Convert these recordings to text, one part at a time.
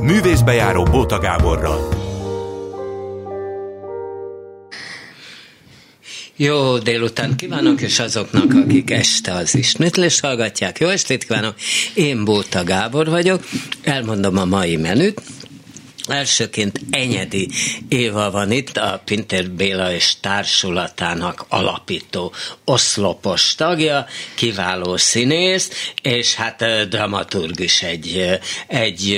Művészbejáró Bóta Gáborral. Jó délután kívánok, és azoknak, akik este az ismétlés hallgatják. Jó estét kívánok! Én Bóta Gábor vagyok, elmondom a mai menüt. Elsőként Enyedi Éva van itt, a Pintér Béla és társulatának alapító oszlopos tagja, kiváló színész, és hát dramaturg is egy, egy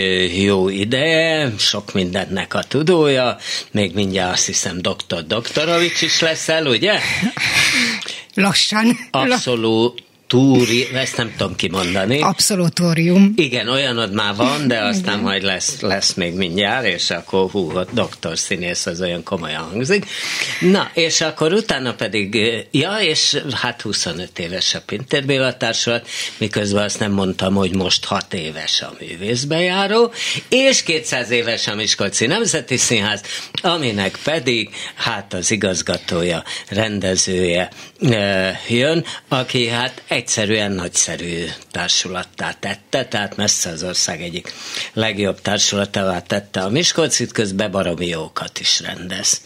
jó ideje, sok mindennek a tudója, még mindjárt azt hiszem doktor Doktorovics is leszel, ugye? Lassan. Abszolút túri, ezt nem tudom kimondani. Abszolutórium. Igen, olyanod már van, de aztán Igen. majd lesz, lesz még mindjárt, és akkor hú, a doktor színész az olyan komolyan hangzik. Na, és akkor utána pedig, ja, és hát 25 éves a Pintér Béla társulat, miközben azt nem mondtam, hogy most 6 éves a művészbejáró, és 200 éves a Miskolci Nemzeti Színház, aminek pedig hát az igazgatója, rendezője jön, aki hát egy egyszerűen nagyszerű társulattá tette, tehát messze az ország egyik legjobb társulatává tette a Miskolcit, közben baromi jókat is rendez.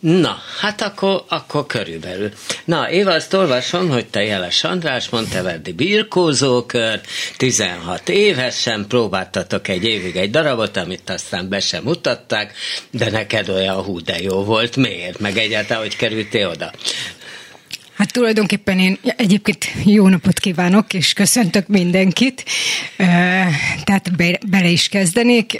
Na, hát akkor, akkor körülbelül. Na, Éva, azt olvasom, hogy te Jeles András, Monteverdi birkózókör, 16 évesen próbáltatok egy évig egy darabot, amit aztán be sem mutatták, de neked olyan hú, de jó volt. Miért? Meg egyáltalán, hogy kerültél oda? Hát tulajdonképpen én egyébként jó napot kívánok, és köszöntök mindenkit. Tehát be, bele is kezdenék.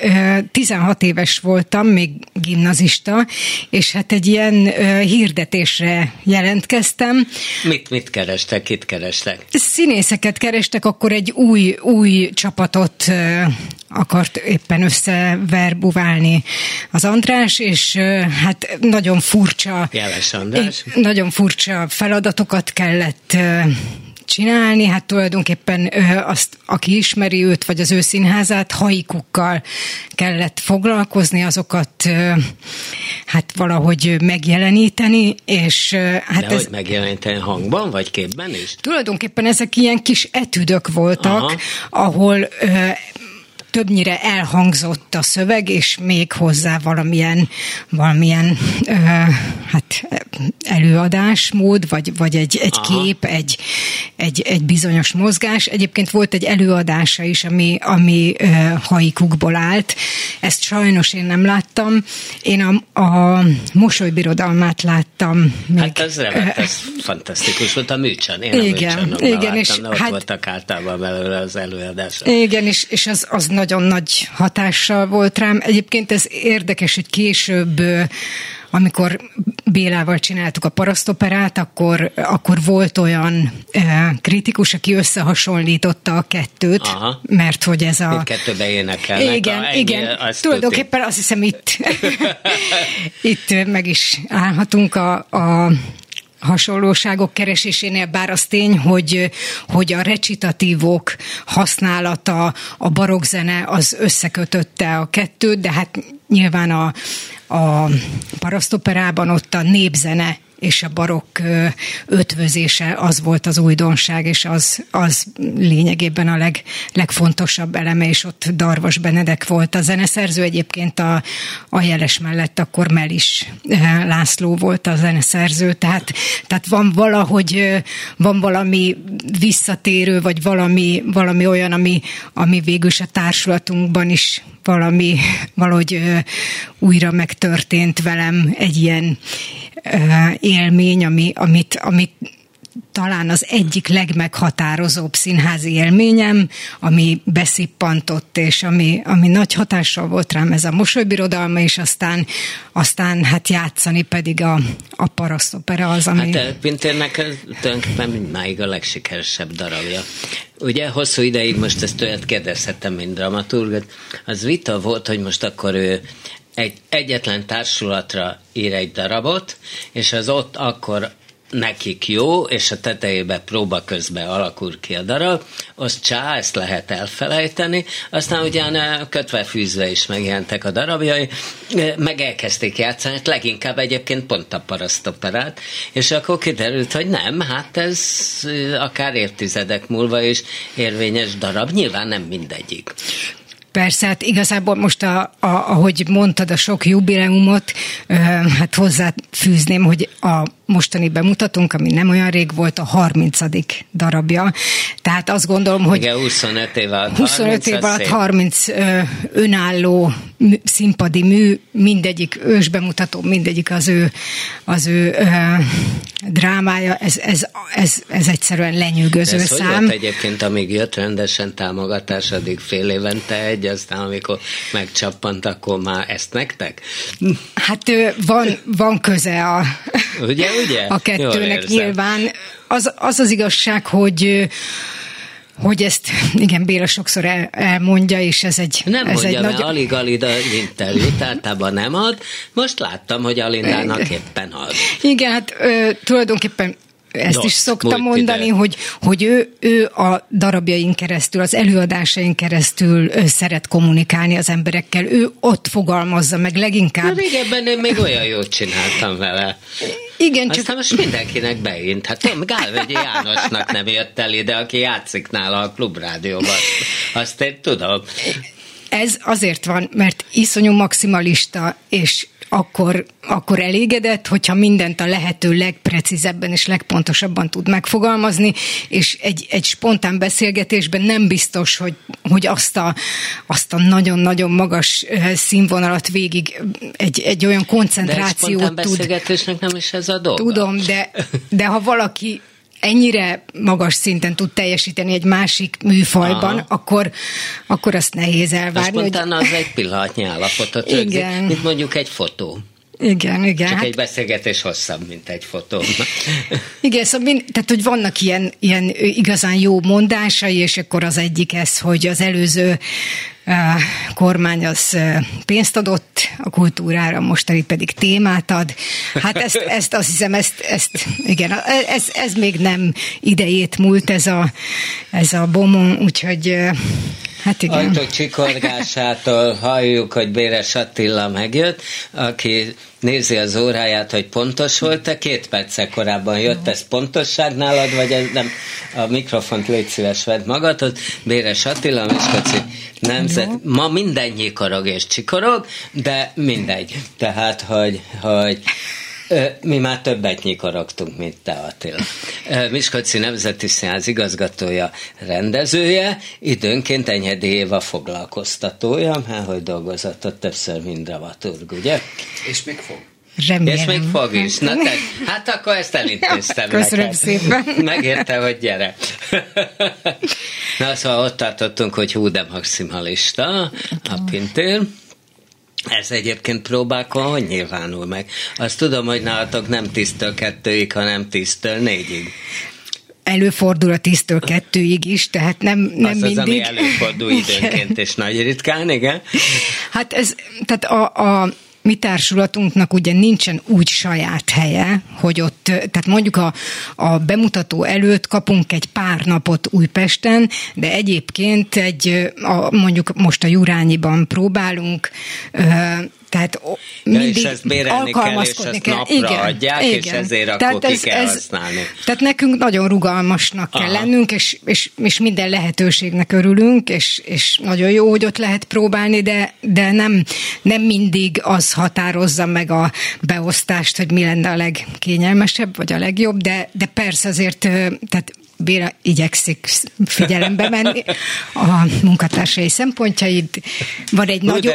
16 éves voltam, még gimnazista, és hát egy ilyen hirdetésre jelentkeztem. Mit, mit kerestek, kit kerestek? Színészeket kerestek, akkor egy új, új csapatot akart éppen összeverbuválni az András, és hát nagyon furcsa... Jeles András. Nagyon furcsa feladatokat kellett csinálni, hát tulajdonképpen azt, aki ismeri őt, vagy az ő színházát, haikukkal kellett foglalkozni, azokat hát valahogy megjeleníteni, és hát De ez... hogy megjeleníteni hangban, vagy képben is? Tulajdonképpen ezek ilyen kis etüdök voltak, Aha. ahol többnyire elhangzott a szöveg, és még hozzá valamilyen, valamilyen ö, hát előadásmód, vagy, vagy egy, egy kép, egy, egy, egy bizonyos mozgás. Egyébként volt egy előadása is, ami, ami ö, haikukból állt. Ezt sajnos én nem láttam. Én a, a mosolybirodalmát láttam. Még, hát ez remek, ez fantasztikus volt a műcsan. Én igen, a igen, láttam, és ott hát, voltak általában belőle az előadás. Igen, és, és az, az nagyon nagy hatással volt rám. Egyébként ez érdekes, hogy később amikor Bélával csináltuk a parasztoperát, akkor, akkor volt olyan e, kritikus, aki összehasonlította a kettőt, Aha. mert hogy ez a... Kettőbe énekelnek. Igen, a, igen. Azt Tulajdonképpen tudni. azt hiszem itt, itt meg is állhatunk a, a hasonlóságok keresésénél, bár az tény, hogy, hogy a recitatívok használata, a barokzene az összekötötte a kettőt, de hát nyilván a, a parasztoperában ott a népzene és a barokk ötvözése az volt az újdonság, és az, az lényegében a leg, legfontosabb eleme, és ott Darvas Benedek volt a zeneszerző, egyébként a, a jeles mellett akkor Melis László volt a zeneszerző, tehát, tehát van valahogy, van valami visszatérő, vagy valami, valami olyan, ami, ami végül a társulatunkban is valami, valahogy újra megtörtént velem egy ilyen élmény, ami, amit, amit talán az egyik legmeghatározóbb színházi élményem, ami beszippantott, és ami, ami nagy hatással volt rám ez a mosolybirodalma, és aztán, aztán hát játszani pedig a, a parasztopera az, ami... Hát Pintérnek tulajdonképpen mindmáig a legsikeresebb darabja. Ugye hosszú ideig most ezt olyat kérdezhettem, mint dramaturg, az vita volt, hogy most akkor ő egy egyetlen társulatra ír egy darabot, és az ott akkor nekik jó, és a tetejébe próba közben alakul ki a darab, az csá, ezt lehet elfelejteni, aztán ugyan kötve fűzve is megjelentek a darabjai, meg elkezdték játszani, hát leginkább egyébként pont a parasztoperát, és akkor kiderült, hogy nem, hát ez akár évtizedek múlva is érvényes darab, nyilván nem mindegyik. Persze, hát igazából most, a, a, ahogy mondtad, a sok jubileumot, hát hozzáfűzném, hogy a mostani bemutatónk, ami nem olyan rég volt, a 30. darabja. Tehát azt gondolom, hogy... Igen, 25 év alatt 25 év alatt 30 ö, önálló színpadi mű, mindegyik ősbemutató, mindegyik az ő, az ő ö, drámája, ez, ez, ez, ez egyszerűen lenyűgöző ez szám. Hogy volt egyébként, amíg jött rendesen támogatás, addig fél évente egy, aztán amikor megcsappant, akkor már ezt nektek? Hát van, van köze a, ugye, ugye? a kettőnek nyilván. Az, az az igazság, hogy hogy ezt, igen, Béla sokszor el, elmondja, és ez egy... Nem ez mondja, egy mert nagy... alig-alig interjút, általában nem ad. Most láttam, hogy Alindának éppen ad. Igen, hát ö, tulajdonképpen ezt is szokta mondani, hogy, hogy ő, ő a darabjain keresztül, az előadásain keresztül szeret kommunikálni az emberekkel. Ő ott fogalmazza meg leginkább. Na, régebben én még olyan jót csináltam vele. Igen, csak... Aztán most mindenkinek beint. Hát tudom, Gálvegyi Jánosnak nem jött el ide, aki játszik nála a klubrádióban. Azt én tudom. Ez azért van, mert iszonyú maximalista, és akkor, akkor elégedett, hogyha mindent a lehető legprecízebben és legpontosabban tud megfogalmazni, és egy, egy spontán beszélgetésben nem biztos, hogy, hogy azt a, azt a nagyon-nagyon magas színvonalat végig egy, egy olyan koncentrációt de egy tud. beszélgetésnek nem is ez a dolga. Tudom, de, de ha valaki ennyire magas szinten tud teljesíteni egy másik műfajban, Aha. akkor, akkor azt nehéz elvárni. Most hogy... az egy pillanatnyi állapotot igen. mint mondjuk egy fotó. Igen, igen. Csak hát... egy beszélgetés hosszabb, mint egy fotó. igen, szóval mind, tehát, hogy vannak ilyen, ilyen igazán jó mondásai, és akkor az egyik ez, hogy az előző kormány az pénzt adott a kultúrára, mostani pedig témát ad. Hát ezt, ezt azt hiszem, ezt, ezt igen, ez, ez még nem idejét múlt ez a, ez a bomon, úgyhogy Hát igen. Ajtók csikorgásától halljuk, hogy Béres Attila megjött, aki nézi az óráját, hogy pontos volt-e, két perccel korábban jött, ez pontosság nálad, vagy ez nem? A mikrofont légy szíves, vedd magadhoz. Béres Attila, Miskolci nemzet. Ma minden nyikorog és csikorog, de mindegy. Tehát, hogy, hogy mi már többet nyikorogtunk, mint te, Attila. Miskolci Nemzeti Színház igazgatója, rendezője, időnként Enyedi Éva foglalkoztatója, mert hogy dolgozott ott többször, mint dramaturg, ugye? És még fog. Remélem. És még fog is. Na te, hát akkor ezt elintéztem Köszönöm neked. szépen. Megérte, hogy gyere. Na szóval ott tartottunk, hogy hú, de maximalista a Pintér. Ez egyébként próbákon hogy nyilvánul meg? Azt tudom, hogy nálatok nem tisztől kettőig, hanem tisztől négyig előfordul a tisztől kettőig is, tehát nem, nem az mindig. Az, ami előfordul időnként, és nagy ritkán, igen? Hát ez, tehát a, a mi társulatunknak ugye nincsen úgy saját helye, hogy ott, tehát mondjuk a, a bemutató előtt kapunk egy pár napot Újpesten, de egyébként egy, a, mondjuk most a Jurányiban próbálunk tehát mindig ja, és ezt bérelni kell, és ezt kell. napra igen, adják, igen. és ezért akkor tehát ez, ki kell ez, használni. Tehát nekünk nagyon rugalmasnak Aha. kell lennünk, és, és, és minden lehetőségnek örülünk, és, és nagyon jó, hogy ott lehet próbálni, de, de nem, nem mindig az határozza meg a beosztást, hogy mi lenne a legkényelmesebb, vagy a legjobb, de, de persze azért, tehát Béla igyekszik figyelembe menni a munkatársai szempontjait. Van egy nagy...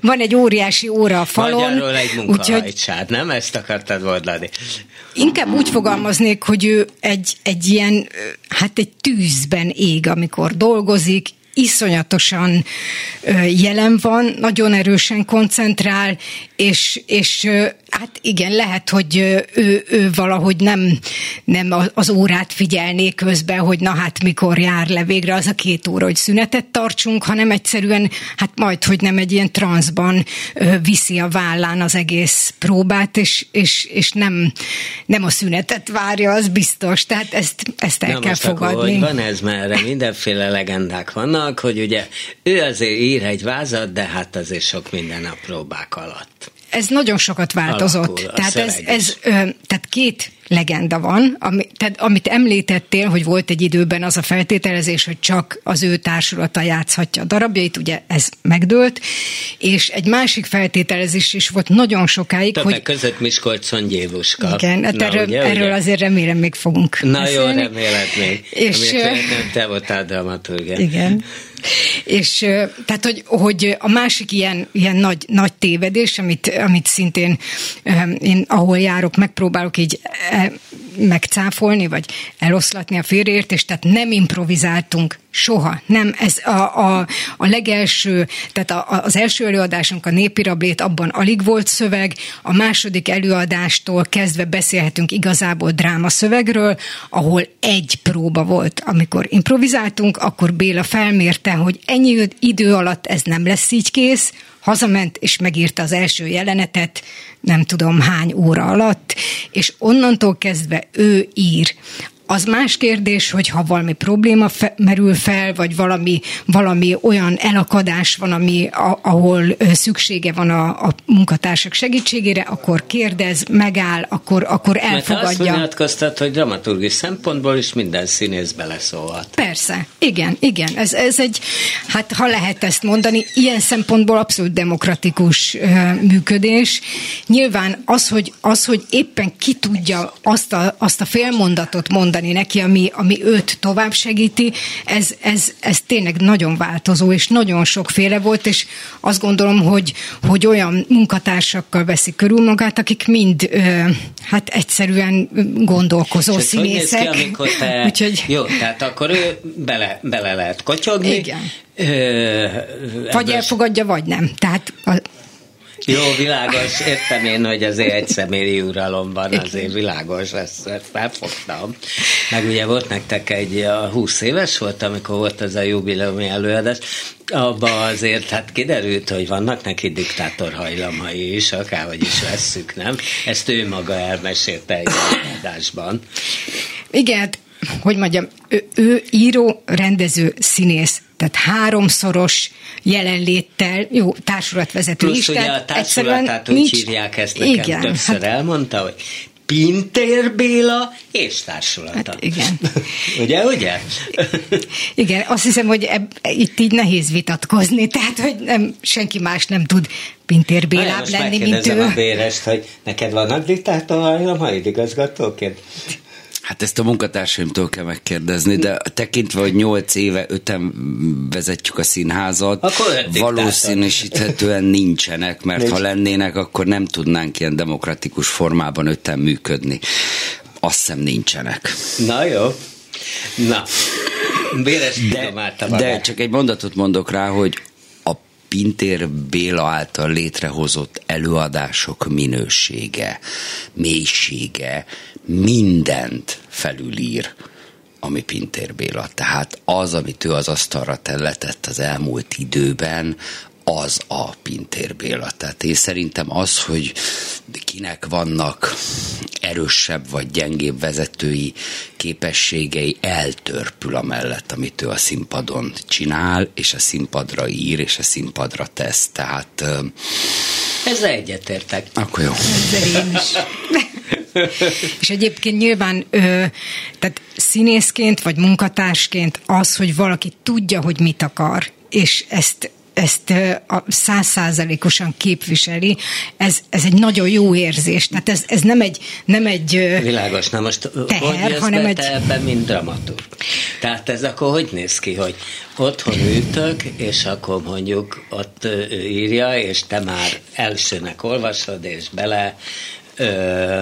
Van egy óriási óra a falon. Magyarul egy munkahajtsád, úgyhogy... nem? Ezt akartad mondani. Inkább úgy fogalmaznék, hogy ő egy, egy ilyen, hát egy tűzben ég, amikor dolgozik, iszonyatosan jelen van, nagyon erősen koncentrál, és, és hát igen, lehet, hogy ő, ő valahogy nem, nem az órát figyelné közben, hogy na hát mikor jár le végre az a két óra, hogy szünetet tartsunk, hanem egyszerűen, hát majd, hogy nem egy ilyen transzban viszi a vállán az egész próbát, és, és, és nem, nem a szünetet várja, az biztos. Tehát ezt, ezt el na kell fogadni. Akkor, hogy van ez, mert erre mindenféle legendák vannak, hogy ugye ő azért ír egy vázat, de hát azért sok minden a próbák alatt. Ez nagyon sokat változott. Alakul, tehát ez, ez ö, tehát két legenda van, ami, tehát amit említettél, hogy volt egy időben az a feltételezés, hogy csak az ő társulata játszhatja a darabjait, ugye ez megdőlt, és egy másik feltételezés is volt nagyon sokáig, Többek hogy... között Miskolcon Gyévuska. Igen, hát Na, erről, ugye, erről ugye? azért remélem még fogunk Na beszélni. jó, reméled még. És, ö, nem te voltál dramaturgia. Igen. És tehát, hogy, hogy a másik ilyen, ilyen nagy, nagy tévedés, amit, amit szintén én, ahol járok, megpróbálok így e, megcáfolni, vagy eloszlatni a félreértést, tehát nem improvizáltunk soha. Nem, ez a, a, a legelső, tehát a, az első előadásunk, a népi rablét, abban alig volt szöveg, a második előadástól kezdve beszélhetünk igazából drámaszövegről, ahol egy próba volt. Amikor improvizáltunk, akkor Béla felmérte, hogy ennyi idő alatt ez nem lesz így kész, hazament és megírta az első jelenetet, nem tudom hány óra alatt, és onnantól kezdve ő ír. Az más kérdés, hogy ha valami probléma fe, merül fel, vagy valami, valami olyan elakadás van, ami, a, ahol szüksége van a, a munkatársak segítségére, akkor kérdez, megáll, akkor, akkor Mert te azt elfogadja. nyilatkoztat, hogy dramaturgi szempontból is minden színész beleszólhat. Persze, igen, igen. Ez, ez egy, hát ha lehet ezt mondani, ilyen szempontból abszolút demokratikus ö, működés. Nyilván az, hogy, az, hogy éppen ki tudja azt a, azt a félmondatot mondani neki, ami, ami őt tovább segíti, ez, ez, ez tényleg nagyon változó, és nagyon sokféle volt, és azt gondolom, hogy, hogy olyan munkatársakkal veszi körül magát, akik mind hát egyszerűen gondolkozó És ez hogy néz színészek. ki, amikor te... Úgyhogy... Jó, tehát akkor ő bele, bele lehet kotyogni. Igen. Ö, Vagy elfogadja, vagy nem. Tehát a, Jó, világos, értem én, hogy azért egy személyi uralom van, azért világos, ezt, ezt felfogtam. Meg ugye volt nektek egy, a 20 éves volt, amikor volt ez a jubileumi előadás, abba azért hát kiderült, hogy vannak neki diktátor hajlamai is, akárhogy is vesszük, nem? Ezt ő maga elmesélte egy előadásban. Igen, hát, hogy mondjam, ő, ő író, rendező, színész, tehát háromszoros jelenléttel, jó, társulatvezető Plusz is. ugye tehát a társulatát úgy nincs- hívják ezt nekem igen, többször hát, elmondta, hogy Pintér Béla és társulata. Hát igen. ugye, ugye? igen, azt hiszem, hogy eb, itt így nehéz vitatkozni, tehát, hogy nem, senki más nem tud Pintér Bélább lenni, mint ő. a Bérest, hogy neked vannak diktátorhajlamaid igazgatóként? Hát ezt a munkatársaimtól kell megkérdezni, de tekintve, hogy nyolc éve öten vezetjük a színházat, valószínűsíthetően nincsenek, mert Nincs. ha lennének, akkor nem tudnánk ilyen demokratikus formában öten működni. Azt hiszem nincsenek. Na jó. Na, Béres De, de csak egy mondatot mondok rá, hogy Pintér Béla által létrehozott előadások minősége, mélysége mindent felülír, ami Pintér Béla. Tehát az, amit ő az asztalra telletett az elmúlt időben, az a Pintér Béla. Tehát én szerintem az, hogy kinek vannak erősebb vagy gyengébb vezetői képességei, eltörpül a mellett, amit ő a színpadon csinál, és a színpadra ír, és a színpadra tesz. Tehát Ezzel egyetértek. akkor jó. Ezzel én is. És egyébként nyilván ö, tehát színészként vagy munkatársként az, hogy valaki tudja, hogy mit akar, és ezt ezt százszázalékosan képviseli, ez, ez egy nagyon jó érzés. Tehát ez, ez nem egy, nem egy Világos, na most Teher, hanem be egy- te ebben, mint dramaturg? Tehát ez akkor hogy néz ki, hogy otthon ültök, és akkor mondjuk ott ő írja, és te már elsőnek olvasod, és bele ö,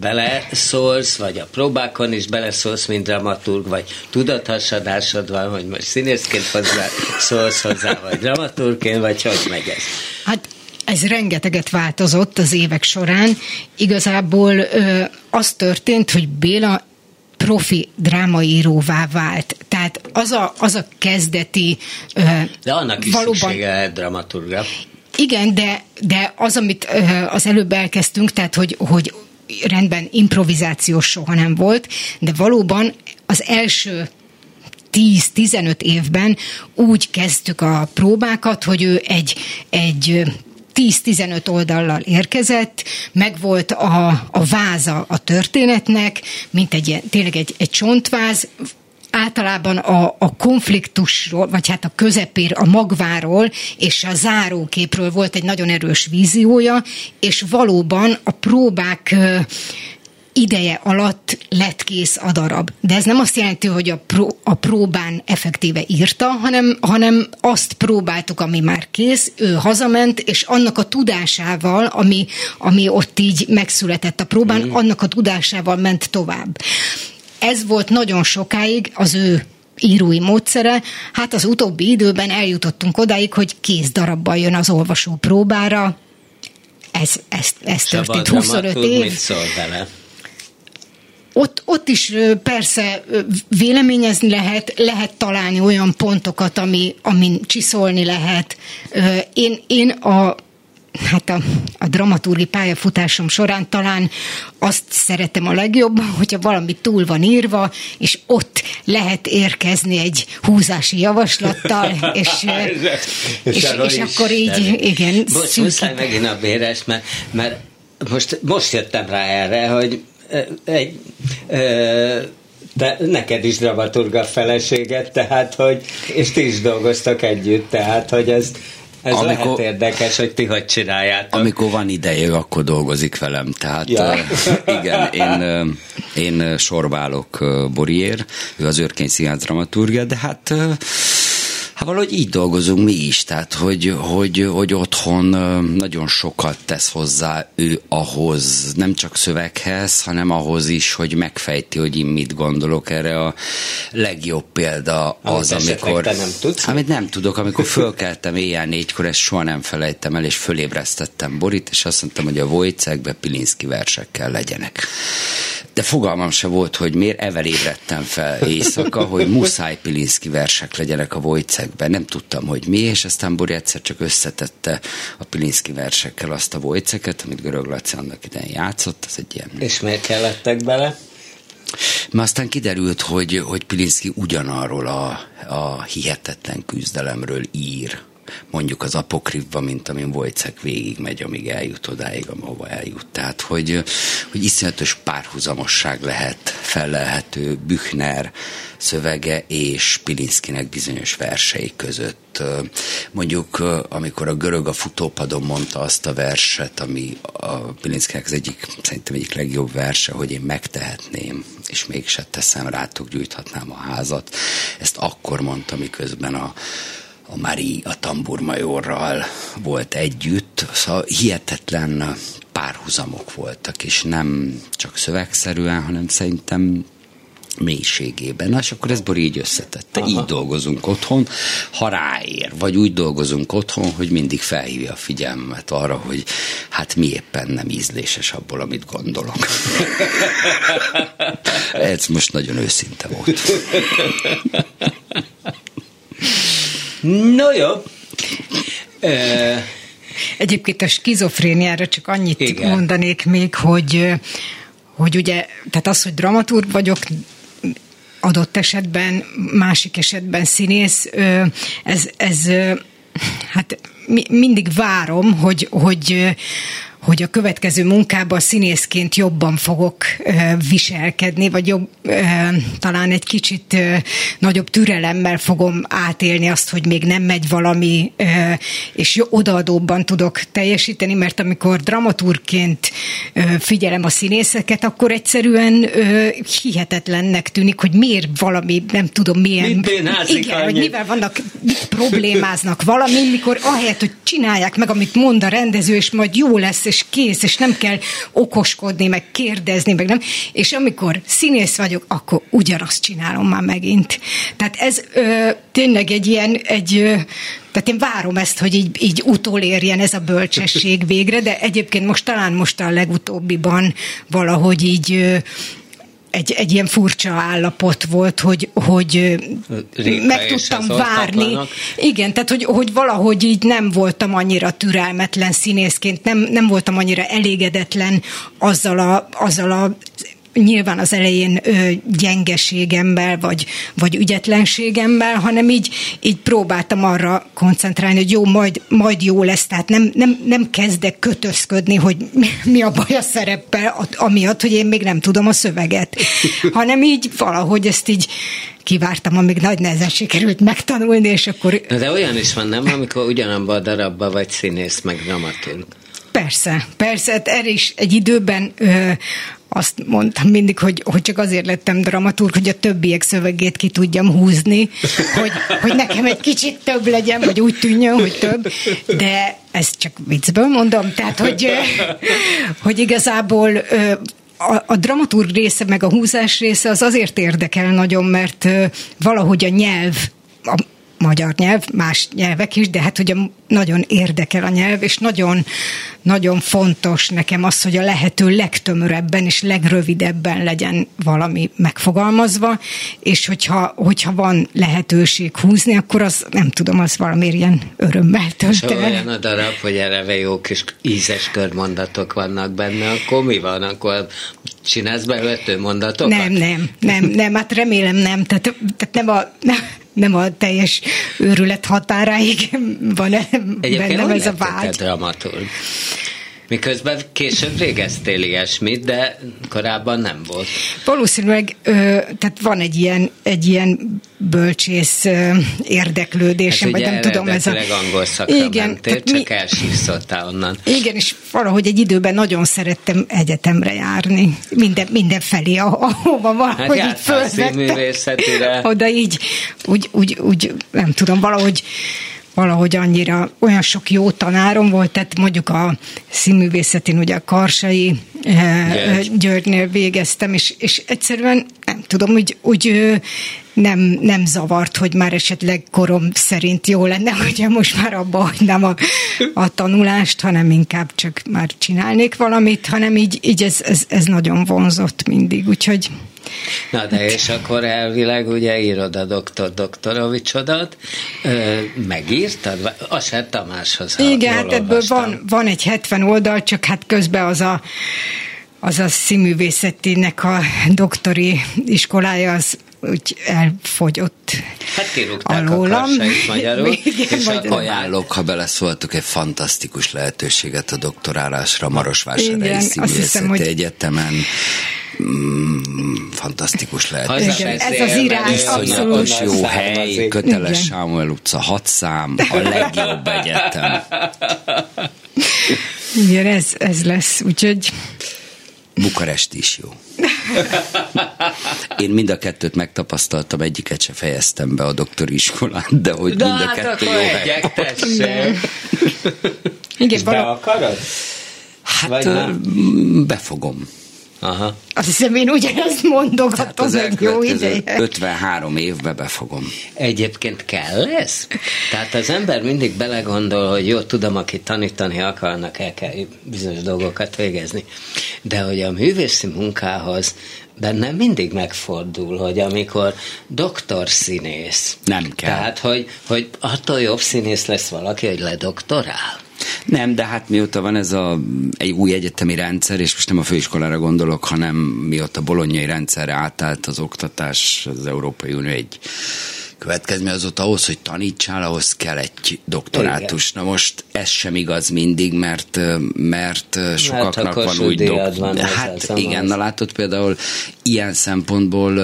beleszólsz, vagy a próbákon is beleszólsz, mint dramaturg, vagy tudathasadásod van, hogy most színészként hozzá szólsz hozzá, vagy dramaturgként, vagy hogy megy ez? Hát ez rengeteget változott az évek során. Igazából ö, az történt, hogy Béla profi drámaíróvá vált. Tehát az a, az a kezdeti... Ö, De annak is valóban, szüksége dramaturgra. Igen, de, de az, amit ö, az előbb elkezdtünk, tehát hogy, hogy rendben improvizációs soha nem volt, de valóban az első 10-15 évben úgy kezdtük a próbákat, hogy ő egy, egy ö, 10-15 oldallal érkezett, meg volt a, a váza a történetnek, mint egy tényleg egy, egy csontváz, általában a, a konfliktusról, vagy hát a közepér, a magváról és a záróképről volt egy nagyon erős víziója, és valóban a próbák ideje alatt lett kész a darab. De ez nem azt jelenti, hogy a, pró, a próbán effektíve írta, hanem, hanem azt próbáltuk, ami már kész, ő hazament, és annak a tudásával, ami, ami ott így megszületett a próbán, mm. annak a tudásával ment tovább. Ez volt nagyon sokáig az ő írói módszere. Hát az utóbbi időben eljutottunk odáig, hogy kész darabbal jön az olvasó próbára. Ez, ez, ez történt 25 év. Mit szól vele? Ott, ott is persze véleményezni lehet, lehet találni olyan pontokat, ami, amin csiszolni lehet. Én, én a, hát a, a dramaturgi pályafutásom során talán azt szeretem a legjobb, hogyha valami túl van írva, és ott lehet érkezni egy húzási javaslattal, és, és, és, és akkor így, igen. Bocs, muszáj megint a béres, mert, mert most, most jöttem rá erre, hogy egy, de neked is dramaturga feleséget, tehát, hogy, és ti is dolgoztak együtt, tehát, hogy ez, ez amikor, lehet érdekes, hogy ti hogy csináljátok. Amikor van ideje, akkor dolgozik velem. Tehát ja. uh, igen, én, uh, én sorbálok uh, Boriér, ő az Őrkény Színház dramaturgia, de hát uh, Hát valahogy így dolgozunk mi is, tehát hogy, hogy, hogy otthon nagyon sokat tesz hozzá ő ahhoz, nem csak szöveghez, hanem ahhoz is, hogy megfejti, hogy én mit gondolok erre a legjobb példa az, amit amikor... Te nem tudsz? Amit nem tudok, amikor fölkeltem éjjel négykor, ezt soha nem felejtem el, és fölébresztettem Borit, és azt mondtam, hogy a Vojcekbe Pilinszki versekkel legyenek de fogalmam se volt, hogy miért evel ébredtem fel éjszaka, hogy muszáj Pilinszki versek legyenek a Vojcekben. Nem tudtam, hogy mi, és aztán Bori egyszer csak összetette a Pilinszki versekkel azt a Vojceket, amit Görög Laci annak idején játszott. Ez egy ilyen... És miért kellettek bele? Mert aztán kiderült, hogy, hogy Pilinszki ugyanarról a, a hihetetlen küzdelemről ír, mondjuk az apokrifba, mint amin Wojciech végig megy, amíg eljut odáig, ahova eljut. Tehát, hogy, hogy iszonyatos párhuzamosság lehet felelhető Büchner szövege és Pilinszkinek bizonyos versei között. Mondjuk, amikor a görög a futópadon mondta azt a verset, ami a Pilinszkinek az egyik, szerintem egyik legjobb verse, hogy én megtehetném, és mégse teszem, rátok gyújthatnám a házat. Ezt akkor mondta, miközben a a Mari a tamburmajorral volt együtt, szóval hihetetlen párhuzamok voltak, és nem csak szövegszerűen, hanem szerintem mélységében. Na, és akkor ez Bori így összetette. Aha. Így dolgozunk otthon, ha ráér, vagy úgy dolgozunk otthon, hogy mindig felhívja a figyelmet arra, hogy hát mi éppen nem ízléses abból, amit gondolok. ez most nagyon őszinte volt. No jó. Egyébként a skizofréniára csak annyit Igen. mondanék még, hogy, hogy ugye, tehát az, hogy dramaturg vagyok, adott esetben, másik esetben színész, ez, ez hát mindig várom, hogy, hogy hogy a következő munkában színészként jobban fogok viselkedni, vagy jobb, talán egy kicsit nagyobb türelemmel fogom átélni azt, hogy még nem megy valami, és odaadóbban tudok teljesíteni, mert amikor dramaturgként figyelem a színészeket, akkor egyszerűen hihetetlennek tűnik, hogy miért valami, nem tudom milyen... Igen, hogy mivel vannak, problémáznak valami, mikor ahelyett, hogy csinálják meg, amit mond a rendező, és majd jó lesz, és és kész, és nem kell okoskodni, meg kérdezni, meg nem. És amikor színész vagyok, akkor ugyanazt csinálom már megint. Tehát ez ö, tényleg egy ilyen, egy, ö, tehát én várom ezt, hogy így, így utolérjen ez a bölcsesség végre, de egyébként most talán most a legutóbbiban valahogy így egy, egy ilyen furcsa állapot volt, hogy, hogy meg tudtam várni. Igen, tehát hogy, hogy valahogy így nem voltam annyira türelmetlen színészként, nem, nem voltam annyira elégedetlen azzal a, azzal a nyilván az elején ö, gyengeségemmel, vagy, vagy ügyetlenségemmel, hanem így, így próbáltam arra koncentrálni, hogy jó, majd, majd jó lesz, tehát nem, nem, nem kezdek kötözködni, hogy mi a baj a szereppel, amiatt, hogy én még nem tudom a szöveget, hanem így valahogy ezt így kivártam, amíg nagy nehezen sikerült megtanulni, és akkor... De olyan is van, nem, amikor ugyanabban a darabban vagy színész, meg dramaturg. Persze, persze, hát erre is egy időben ö, azt mondtam mindig, hogy, hogy csak azért lettem dramaturg, hogy a többiek szövegét ki tudjam húzni, hogy, hogy nekem egy kicsit több legyen, vagy úgy tűnjön, hogy több, de ezt csak viccből mondom, tehát hogy, hogy igazából a, a dramaturg része, meg a húzás része az azért érdekel nagyon, mert valahogy a nyelv, a magyar nyelv, más nyelvek is, de hát ugye nagyon érdekel a nyelv, és nagyon, nagyon fontos nekem az, hogy a lehető legtömörebben és legrövidebben legyen valami megfogalmazva, és hogyha, hogyha van lehetőség húzni, akkor az nem tudom, az valamiért ilyen örömmel tölt el. olyan a darab, hogy eleve jó kis ízes körmondatok vannak benne, akkor mi van? Akkor csinálsz belőle mondatokat? Nem, nem, nem, nem, hát remélem nem, tehát, tehát nem a nem, nem a teljes őrület határáig van bennem ez a vágy. dramaturg? Miközben később végeztél ilyesmit, de korábban nem volt. Valószínűleg, ö, tehát van egy ilyen, egy ilyen bölcsész ö, érdeklésem, hát vagy nem tudom. Ez a... angol szakra igen, mentél, csak mi... onnan. Igen, és valahogy egy időben nagyon szerettem egyetemre járni. Minden, mindenfelé, ahova valahogy hát így fölvettek. Oda így, úgy, úgy, úgy, nem tudom, valahogy valahogy annyira olyan sok jó tanárom volt, tehát mondjuk a színművészetén ugye a Karsai eh, Györgynél végeztem, és, és egyszerűen nem tudom, úgy, úgy nem, nem zavart, hogy már esetleg korom szerint jó lenne, hogy most már abba hagynám a, a tanulást, hanem inkább csak már csinálnék valamit, hanem így, így ez, ez, ez nagyon vonzott mindig, úgyhogy Na de és akkor elvileg ugye írod a doktor Doktorovicsodat, megírtad? Asát Tamáshoz. Igen, hát ebből van, van egy 70 oldal, csak hát közben az a az a színművészetének a doktori iskolája az úgy elfogyott Hát kirúgták alólam. a magyarul, Igen, és akkor ajánlok, ha beleszóltuk egy fantasztikus lehetőséget a doktorálásra Marosvásárhelyi Színművészeti hogy... Egyetemen mm, fantasztikus. Igen, ez az irány, abszolút. jó hely, köteles Igen. Sámuel utca, hat szám, a legjobb egyetem. Igen, ez, ez lesz, úgyhogy Bukarest is jó. Én mind a kettőt megtapasztaltam, egyiket se fejeztem be a doktori iskolán, de hogy de mind a hát kettő jó hely. Igen, be akarod? Hát Vagy befogom. Aha. Azt hiszem, én ugyanezt mondogatom egy jó ideje. 53 évbe befogom. Egyébként kell ez? Tehát az ember mindig belegondol, hogy jó, tudom, aki tanítani akarnak, el kell bizonyos dolgokat végezni. De hogy a művészi munkához bennem mindig megfordul, hogy amikor doktor színész. Nem kell. Tehát, hogy, hogy attól jobb színész lesz valaki, hogy ledoktorál. Nem, de hát mióta van ez a, egy új egyetemi rendszer, és most nem a főiskolára gondolok, hanem mióta a bolonyai rendszerre átállt az oktatás, az Európai Unió egy következmény az ott ahhoz, hogy tanítsál, ahhoz kell egy doktorátus. Igen. Na most ez sem igaz mindig, mert, mert sokaknak hát, van úgy dok... Van hát igen, az. na látod például ilyen szempontból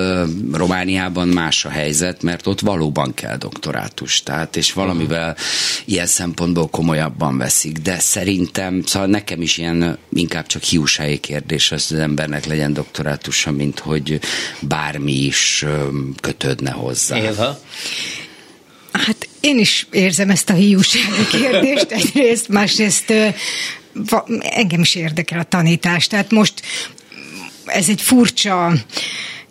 Romániában más a helyzet, mert ott valóban kell doktorátus, tehát és valamivel uh-huh. ilyen szempontból komolyabban veszik, de szerintem, szóval nekem is ilyen inkább csak hiúsági kérdés az, az embernek legyen doktorátusa, mint hogy bármi is kötődne hozzá. Éva? Hát én is érzem ezt a hiúsági kérdést egyrészt, másrészt engem is érdekel a tanítás. Tehát most ez egy furcsa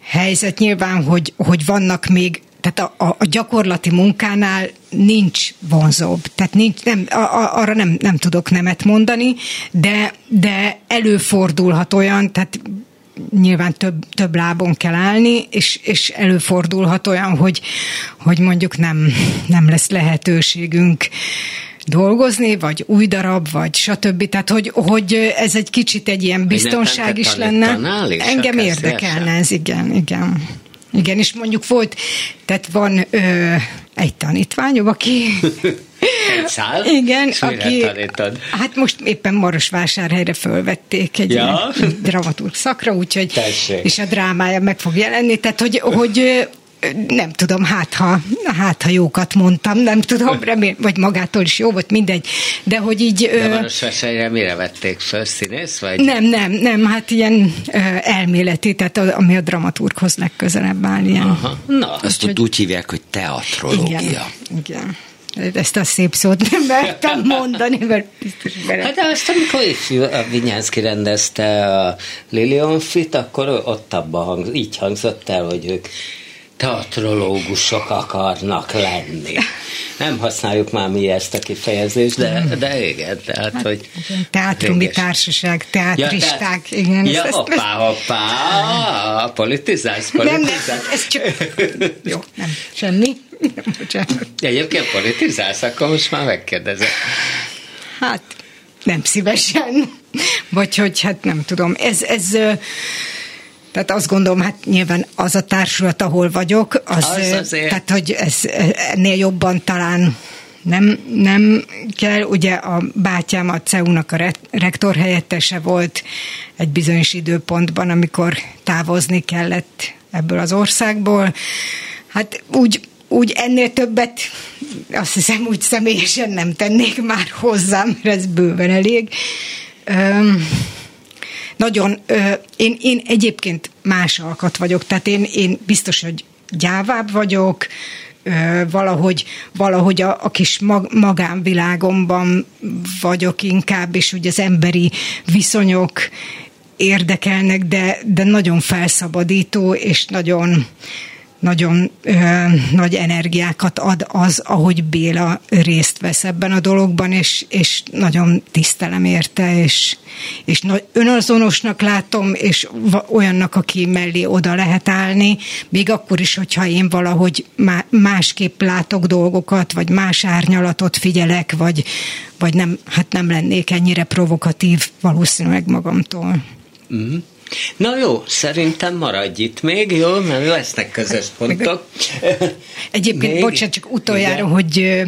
helyzet nyilván, hogy, hogy vannak még tehát a, a, a gyakorlati munkánál nincs vonzóbb, tehát nincs, nem, a, a, arra nem, nem tudok nemet mondani, de, de előfordulhat olyan, tehát nyilván több, több lábon kell állni, és, és előfordulhat olyan, hogy, hogy mondjuk nem, nem lesz lehetőségünk dolgozni, vagy új darab, vagy stb. Tehát, hogy, hogy ez egy kicsit egy ilyen biztonság is lenne. Engem érdekelne ez, igen, igen. Igen, és mondjuk volt, tehát van ö, egy tanítványom, aki... Egy szál? Igen, aki... Hát most éppen Marosvásárhelyre fölvették egy ja. dramaturg szakra, úgyhogy... Tessék. És a drámája meg fog jelenni, tehát hogy, hogy nem tudom, hát ha, hát ha jókat mondtam, nem tudom, remél, vagy magától is jó volt, mindegy, de hogy így... De Marosvásárhelyre mire vették föl, színész, vagy? Nem, nem, nem, hát ilyen elméleti, tehát a, ami a dramaturghoz legközelebb áll, ilyen. Aha. Na, azt hogy, úgy hívják, hogy teatrológia. Igen, igen. Ezt a szép szót nem mertem mondani, mert biztos bele. Hát azt, amikor ifjú, a Vinyánszki rendezte a Lilionfit, akkor ott abban hang, így hangzott el, hogy ők teatrológusok akarnak lenni. Nem használjuk már mi ezt a kifejezést, de, de igen, tehát, hát, hogy... Teátrumi réges. társaság, teátristák, ja, igen. Ja, ezt, hoppá, hoppá, politizálsz, politizálsz. Nem, nem, ez csak... Jó, nem, semmi. Bocsánat. Egyébként politizálsz, akkor most már megkérdezek. Hát, nem szívesen. Vagy hogy, hát nem tudom. Ez, ez tehát azt gondolom, hát nyilván az a társulat, ahol vagyok, az, az azért. tehát hogy ez ennél jobban talán nem, nem kell. Ugye a bátyám a CEU-nak a rektor helyettese volt egy bizonyos időpontban, amikor távozni kellett ebből az országból. Hát úgy, úgy ennél többet azt hiszem úgy személyesen nem tennék már hozzám, mert ez bőven elég. Üm, nagyon, én, én egyébként más alkat vagyok, tehát én, én biztos, hogy gyávább vagyok, valahogy, valahogy a, a kis mag, magánvilágomban vagyok inkább, és ugye az emberi viszonyok érdekelnek, de, de nagyon felszabadító, és nagyon, nagyon ö, nagy energiákat ad az, ahogy Béla részt vesz ebben a dologban, és, és nagyon tisztelem érte, és, és önazonosnak látom, és olyannak, aki mellé oda lehet állni, még akkor is, hogyha én valahogy másképp látok dolgokat, vagy más árnyalatot figyelek, vagy, vagy nem, hát nem lennék ennyire provokatív valószínűleg magamtól. Mm-hmm. Na jó, szerintem maradj itt még, jó? Mert lesznek közös pontok. Egyébként, még? bocsánat, csak utoljára, Igen. hogy,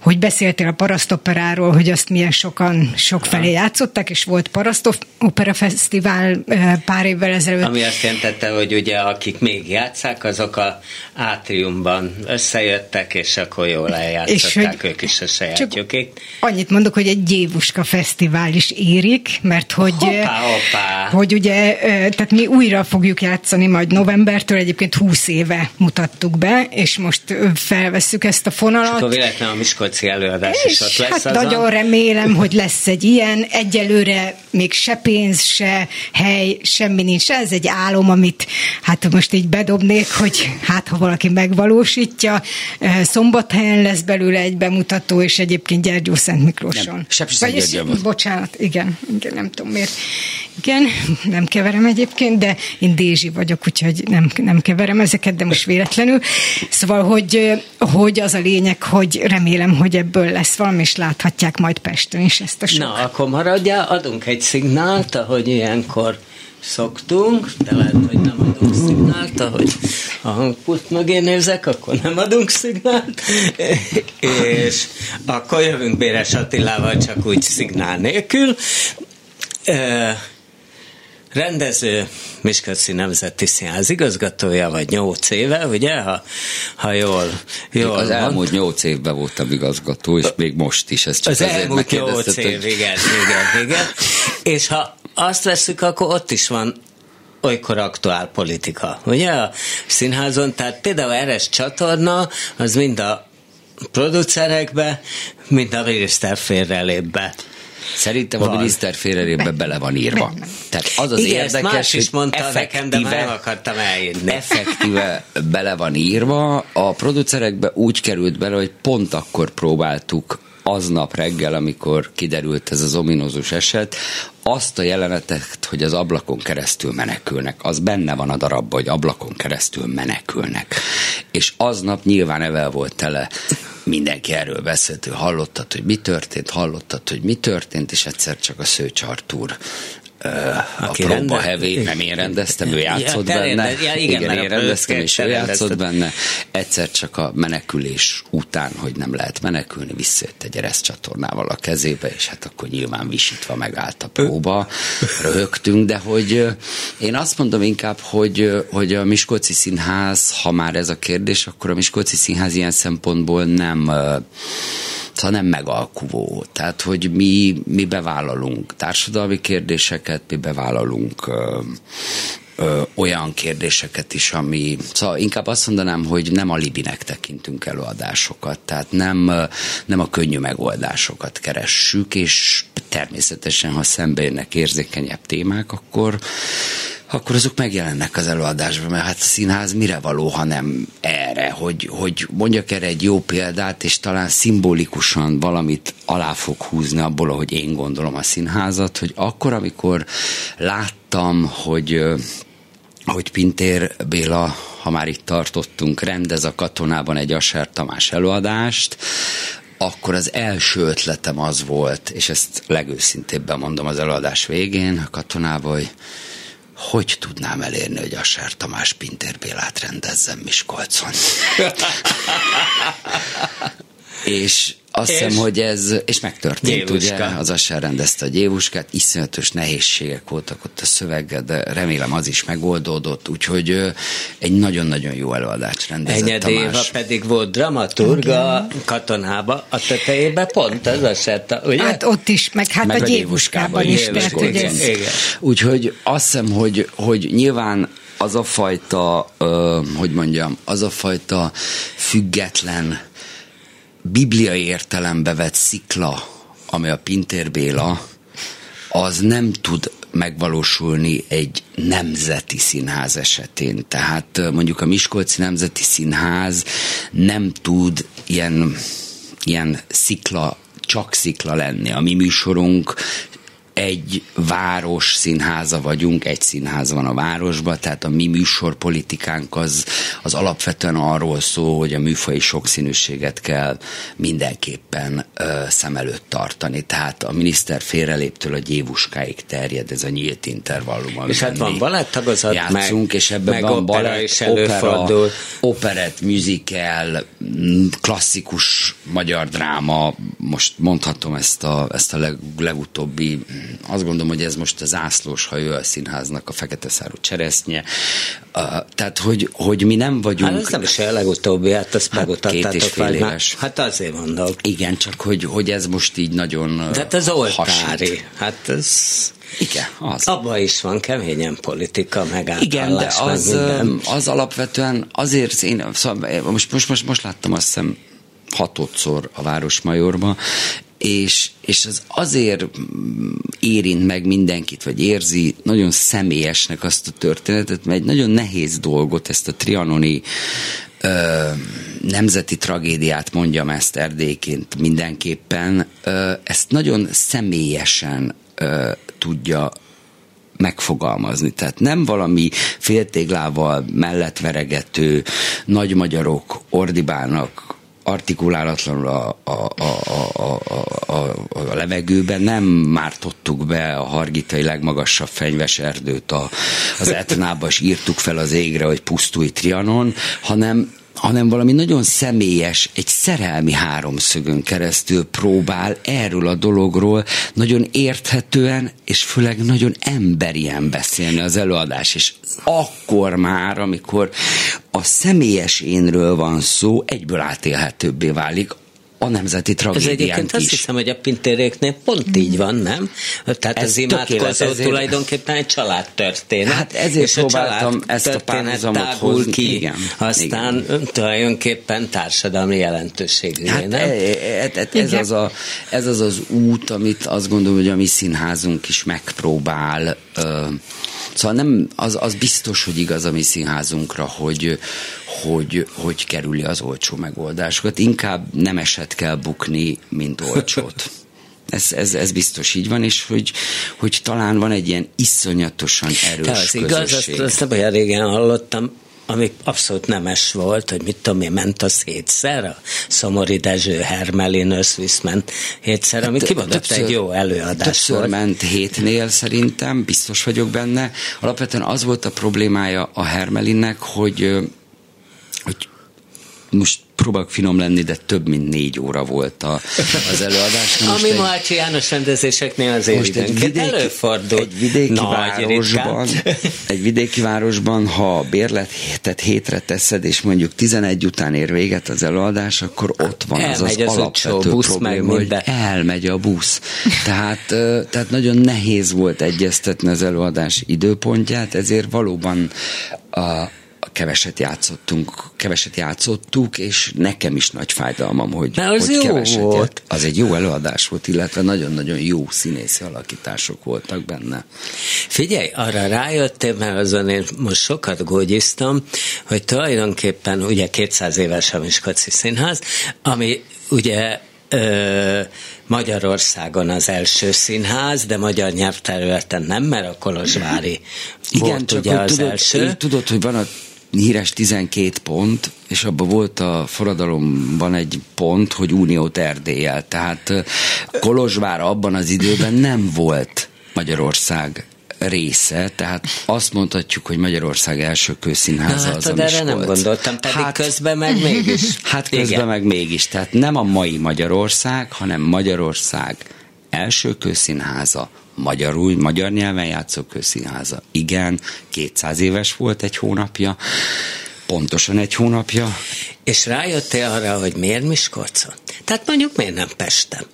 hogy beszéltél a parasztoperáról, hogy azt milyen sokan sok felé játszották, és volt parasztopera fesztivál pár évvel ezelőtt. Ami azt jelentette, hogy ugye akik még játszák, azok a átriumban összejöttek, és akkor jól eljátszották és ők is a sajátjukék. Annyit mondok, hogy egy Gyévuska fesztivál is érik, mert hogy, hoppá, hoppá. hogy ugye tehát mi újra fogjuk játszani majd novembertől, egyébként 20 éve mutattuk be, és most felvesszük ezt a fonalat. És akkor véletlenül a Miskolci előadás és is ott lesz hát azon. nagyon remélem, hogy lesz egy ilyen. Egyelőre még se pénz, se hely, semmi nincs. Ez egy álom, amit hát most így bedobnék, hogy hát ha valaki megvalósítja. Szombathelyen lesz belőle egy bemutató, és egyébként Gyergyó Szent Miklóson. Nem, Bocsánat, igen, igen, nem tudom miért. Igen, nem keverem egyébként, de én Dézsi vagyok, úgyhogy nem, nem keverem ezeket, de most véletlenül. Szóval, hogy, hogy az a lényeg, hogy remélem, hogy ebből lesz valami, és láthatják majd Pesten is ezt a sok. Na, akkor maradjál, adunk egy szignált, ahogy ilyenkor szoktunk, de lehet, hogy nem adunk szignált, ahogy a hangpult mögé nézek, akkor nem adunk szignált, és akkor jövünk Béres Attilával csak úgy szignál nélkül rendező, Miskolci Nemzeti Színház igazgatója, vagy nyolc éve, ugye, ha, ha jól, jól Az elmúlt nyolc évben voltam igazgató, és még most is. Ez csak az elmúlt nyolc év, igen, igen, igen. És ha azt veszük, akkor ott is van olykor aktuál politika, ugye a színházon, tehát például Eres csatorna, az mind a producerekbe, mind a miniszter félrelép be. Szerintem van. a miniszter félrelébe bele van írva. Tehát az az Igen, érdekes, más is mondta nekem, de már nem akartam eljönni. Effektíve bele van írva, a producerekbe úgy került bele, hogy pont akkor próbáltuk aznap reggel, amikor kiderült ez az ominózus eset, azt a jelenetet, hogy az ablakon keresztül menekülnek, az benne van a darabban, hogy ablakon keresztül menekülnek. És aznap nyilván evel volt tele mindenki erről beszélt, hallottad, hogy mi történt, hallottad, hogy mi történt, és egyszer csak a Szőcsartúr a próba hevé, nem én rendeztem, ő játszott ja, benne. Ja, igen, igen én rendeztem, és ő játszott benne. Egyszer csak a menekülés után, hogy nem lehet menekülni, visszajött egy ereszcsatornával a kezébe, és hát akkor nyilván visítva megállt a próba, röhögtünk, de hogy én azt mondom inkább, hogy, hogy a Miskolci Színház, ha már ez a kérdés, akkor a Miskolci Színház ilyen szempontból nem szóval nem megalkuvó. Tehát, hogy mi, mi bevállalunk társadalmi kérdéseket, mi bevállalunk ö, olyan kérdéseket is, ami, szóval inkább azt mondanám, hogy nem a libinek tekintünk előadásokat, tehát nem, nem a könnyű megoldásokat keressük, és természetesen, ha szembe jönnek érzékenyebb témák, akkor akkor azok megjelennek az előadásban, mert hát a színház mire való, ha nem erre, hogy, hogy mondjak erre egy jó példát, és talán szimbolikusan valamit alá fog húzni abból, ahogy én gondolom a színházat, hogy akkor, amikor láttam, hogy hogy Pintér Béla, ha már itt tartottunk, rendez a katonában egy Asser Tamás előadást, akkor az első ötletem az volt, és ezt legőszintébben mondom az előadás végén a katonában, hogy hogy tudnám elérni, hogy Asár Tamás Pintér Bélát rendezzem Miskolcon. és azt hiszem, hogy ez, és megtörtént, Gyévuska. ugye, az Asár rendezte a gyévuskát, iszonyatos nehézségek voltak ott a szöveggel, de remélem az is megoldódott, úgyhogy egy nagyon-nagyon jó előadást rendezett Enyed Éva pedig volt dramaturga katonába, a tetejében pont az Asár, ugye? Hát ott is, meg hát meg a, a gyévuskában is, mert ugye ez... Úgyhogy azt hiszem, hogy, hogy nyilván az a fajta, hogy mondjam, az a fajta független bibliai értelembe vett szikla, ami a Pintér Béla, az nem tud megvalósulni egy nemzeti színház esetén. Tehát mondjuk a Miskolci Nemzeti Színház nem tud ilyen, ilyen szikla, csak szikla lenni. A mi műsorunk egy város színháza vagyunk, egy színház van a városban, tehát a mi műsorpolitikánk az, az alapvetően arról szól, hogy a műfai sokszínűséget kell mindenképpen ö, szem előtt tartani. Tehát a miniszter félreléptől a gyévuskáig terjed ez a nyílt intervallum. És hát van balettagozat, játszunk, meg, és ebben meg van balett, is opera, operett, musical, klasszikus magyar dráma, most mondhatom ezt a, ezt a leg, legutóbbi azt gondolom, hogy ez most az ászlós hajó a színháznak a fekete szárú cseresznye. Uh, tehát, hogy, hogy mi nem vagyunk... Hát ez nem is a legutóbbi, hát ezt hát Két és fél éves. Hát azért mondom. Igen, csak hogy, hogy ez most így nagyon De hát ez oltári. Hát ez... Igen, az. Abban is van keményen politika, megállás. Igen, de az, az alapvetően azért én, szóval most, most, most, most láttam azt hiszem hatodszor a Városmajorba, és, és az azért érint meg mindenkit, vagy érzi nagyon személyesnek azt a történetet, mert egy nagyon nehéz dolgot, ezt a trianoni ö, nemzeti tragédiát mondjam ezt erdélyként mindenképpen, ö, ezt nagyon személyesen ö, tudja megfogalmazni. Tehát nem valami féltéglával mellettveregető nagy magyarok ordibálnak artikulálatlanul a, a, a, a, a, a, levegőben nem mártottuk be a hargitai legmagasabb fenyves erdőt a, az Etnába, és írtuk fel az égre, hogy pusztulj Trianon, hanem hanem valami nagyon személyes, egy szerelmi háromszögön keresztül próbál erről a dologról nagyon érthetően, és főleg nagyon emberien beszélni az előadás, és akkor már, amikor a személyes énről van szó, egyből átélhetőbbé válik, a nemzeti tragédiánk Ez egyébként is. azt hiszem, hogy a pintéréknél pont így van, nem? Tehát Ez az imádkozó ezért... tulajdonképpen egy családtörténet. Hát ezért és próbáltam a ezt a párhuzamot hozni. ki, igen, aztán igen. tulajdonképpen társadalmi jelentőségű, hát nem? E, e, e, ez, az a, ez az az út, amit azt gondolom, hogy a mi színházunk is megpróbál Szóval nem, az, az biztos, hogy igaz a mi színházunkra, hogy, hogy, hogy kerüli az olcsó megoldásokat. Inkább nem eset kell bukni, mint olcsót. ez, ez, ez biztos így van, és hogy, hogy talán van egy ilyen iszonyatosan erős az közösség. igaz, azt, azt nem olyan régen hallottam, ami abszolút nemes volt, hogy mit tudom én, ment az hétszer, a Szomori Dezső Hermelin összvisz ment hétszer, ami hát, kimondott egy jó előadás többször volt. ment hétnél szerintem, biztos vagyok benne. Alapvetően az volt a problémája a Hermelinnek, hogy most próbálok finom lenni, de több mint négy óra volt a, az előadás. Na Ami egy, Malcsi János rendezéseknél azért most egy vidéki, előfordul. Egy vidéki Nagy városban, egy vidéki városban, ha a bérletet hétre teszed, és mondjuk 11 után ér véget az előadás, akkor ott van elmegy az az, az alapvető busz probléma, hogy elmegy a busz. Tehát, tehát nagyon nehéz volt egyeztetni az előadás időpontját, ezért valóban a, keveset játszottunk, keveset játszottuk, és nekem is nagy fájdalmam, hogy, De az hogy jó keveset volt. Ját. Az egy jó előadás volt, illetve nagyon-nagyon jó színészi alakítások voltak benne. Figyelj, arra rájöttél, mert azon én most sokat gógyiztam, hogy tulajdonképpen ugye 200 éves a Miskolci Színház, ami ugye ö, Magyarországon az első színház, de magyar nyelvterületen nem, mert a Kolozsvári Igen, volt csak ugye az tudod, első. Tudod, hogy van a híres 12 pont, és abban volt a forradalomban egy pont, hogy Uniót Erdélyel. Tehát Kolozsvár abban az időben nem volt Magyarország része, tehát azt mondhatjuk, hogy Magyarország első kőszínháza hát, az, de erre nem gondoltam, pedig hát, közben meg mégis. Hát közben Igen. meg mégis, tehát nem a mai Magyarország, hanem Magyarország első kőszínháza, magyarul, magyar nyelven játszó közszínháza. Igen, 200 éves volt egy hónapja, pontosan egy hónapja. És rájöttél arra, hogy miért Miskolcon? Tehát mondjuk miért nem Pesten?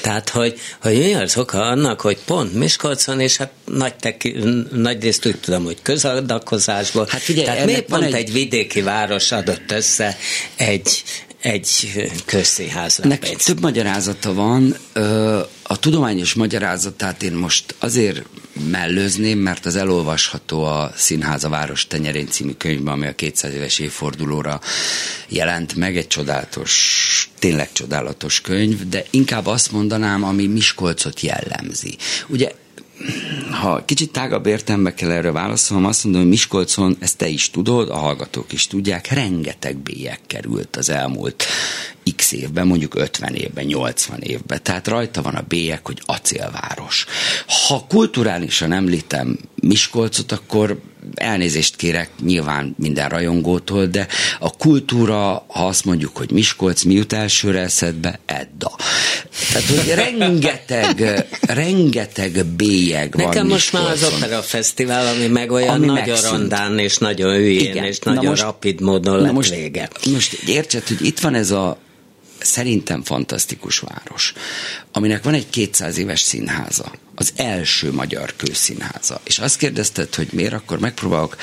Tehát, hogy, hogy mi az oka annak, hogy pont Miskolcon, és hát nagy, teki, nagy részt úgy tudom, hogy közadakozásból. Hát figyelj, Tehát miért pont egy... egy vidéki város adott össze egy, egy közszínházra Nek pénzt. több magyarázata van. A tudományos magyarázatát én most azért mellőzném, mert az elolvasható a Színház a Város Tenyerén című könyvben, ami a 200 éves évfordulóra jelent meg, egy csodálatos, tényleg csodálatos könyv, de inkább azt mondanám, ami Miskolcot jellemzi. Ugye ha kicsit tágabb értelme kell erre válaszolnom, azt mondom, hogy Miskolcon, ezt te is tudod, a hallgatók is tudják, rengeteg bélyek került az elmúlt x évben, mondjuk 50 évben, 80 évben. Tehát rajta van a bélyek, hogy acélváros. Ha kulturálisan említem Miskolcot, akkor elnézést kérek nyilván minden rajongótól, de a kultúra, ha azt mondjuk, hogy Miskolc, mi jut elsőre eszedbe? Edda. Tehát, hogy rengeteg, rengeteg bélyeg Nekem van Nekem most már az Opera Fesztivál, ami meg olyan ami nagyon megszűnt. rondán, és nagyon hülyén, Igen. és nagyon most, rapid módon lett most, vége. Most értsed, hogy itt van ez a szerintem fantasztikus város, aminek van egy 200 éves színháza, az első magyar kőszínháza. És azt kérdezted, hogy miért, akkor megpróbálok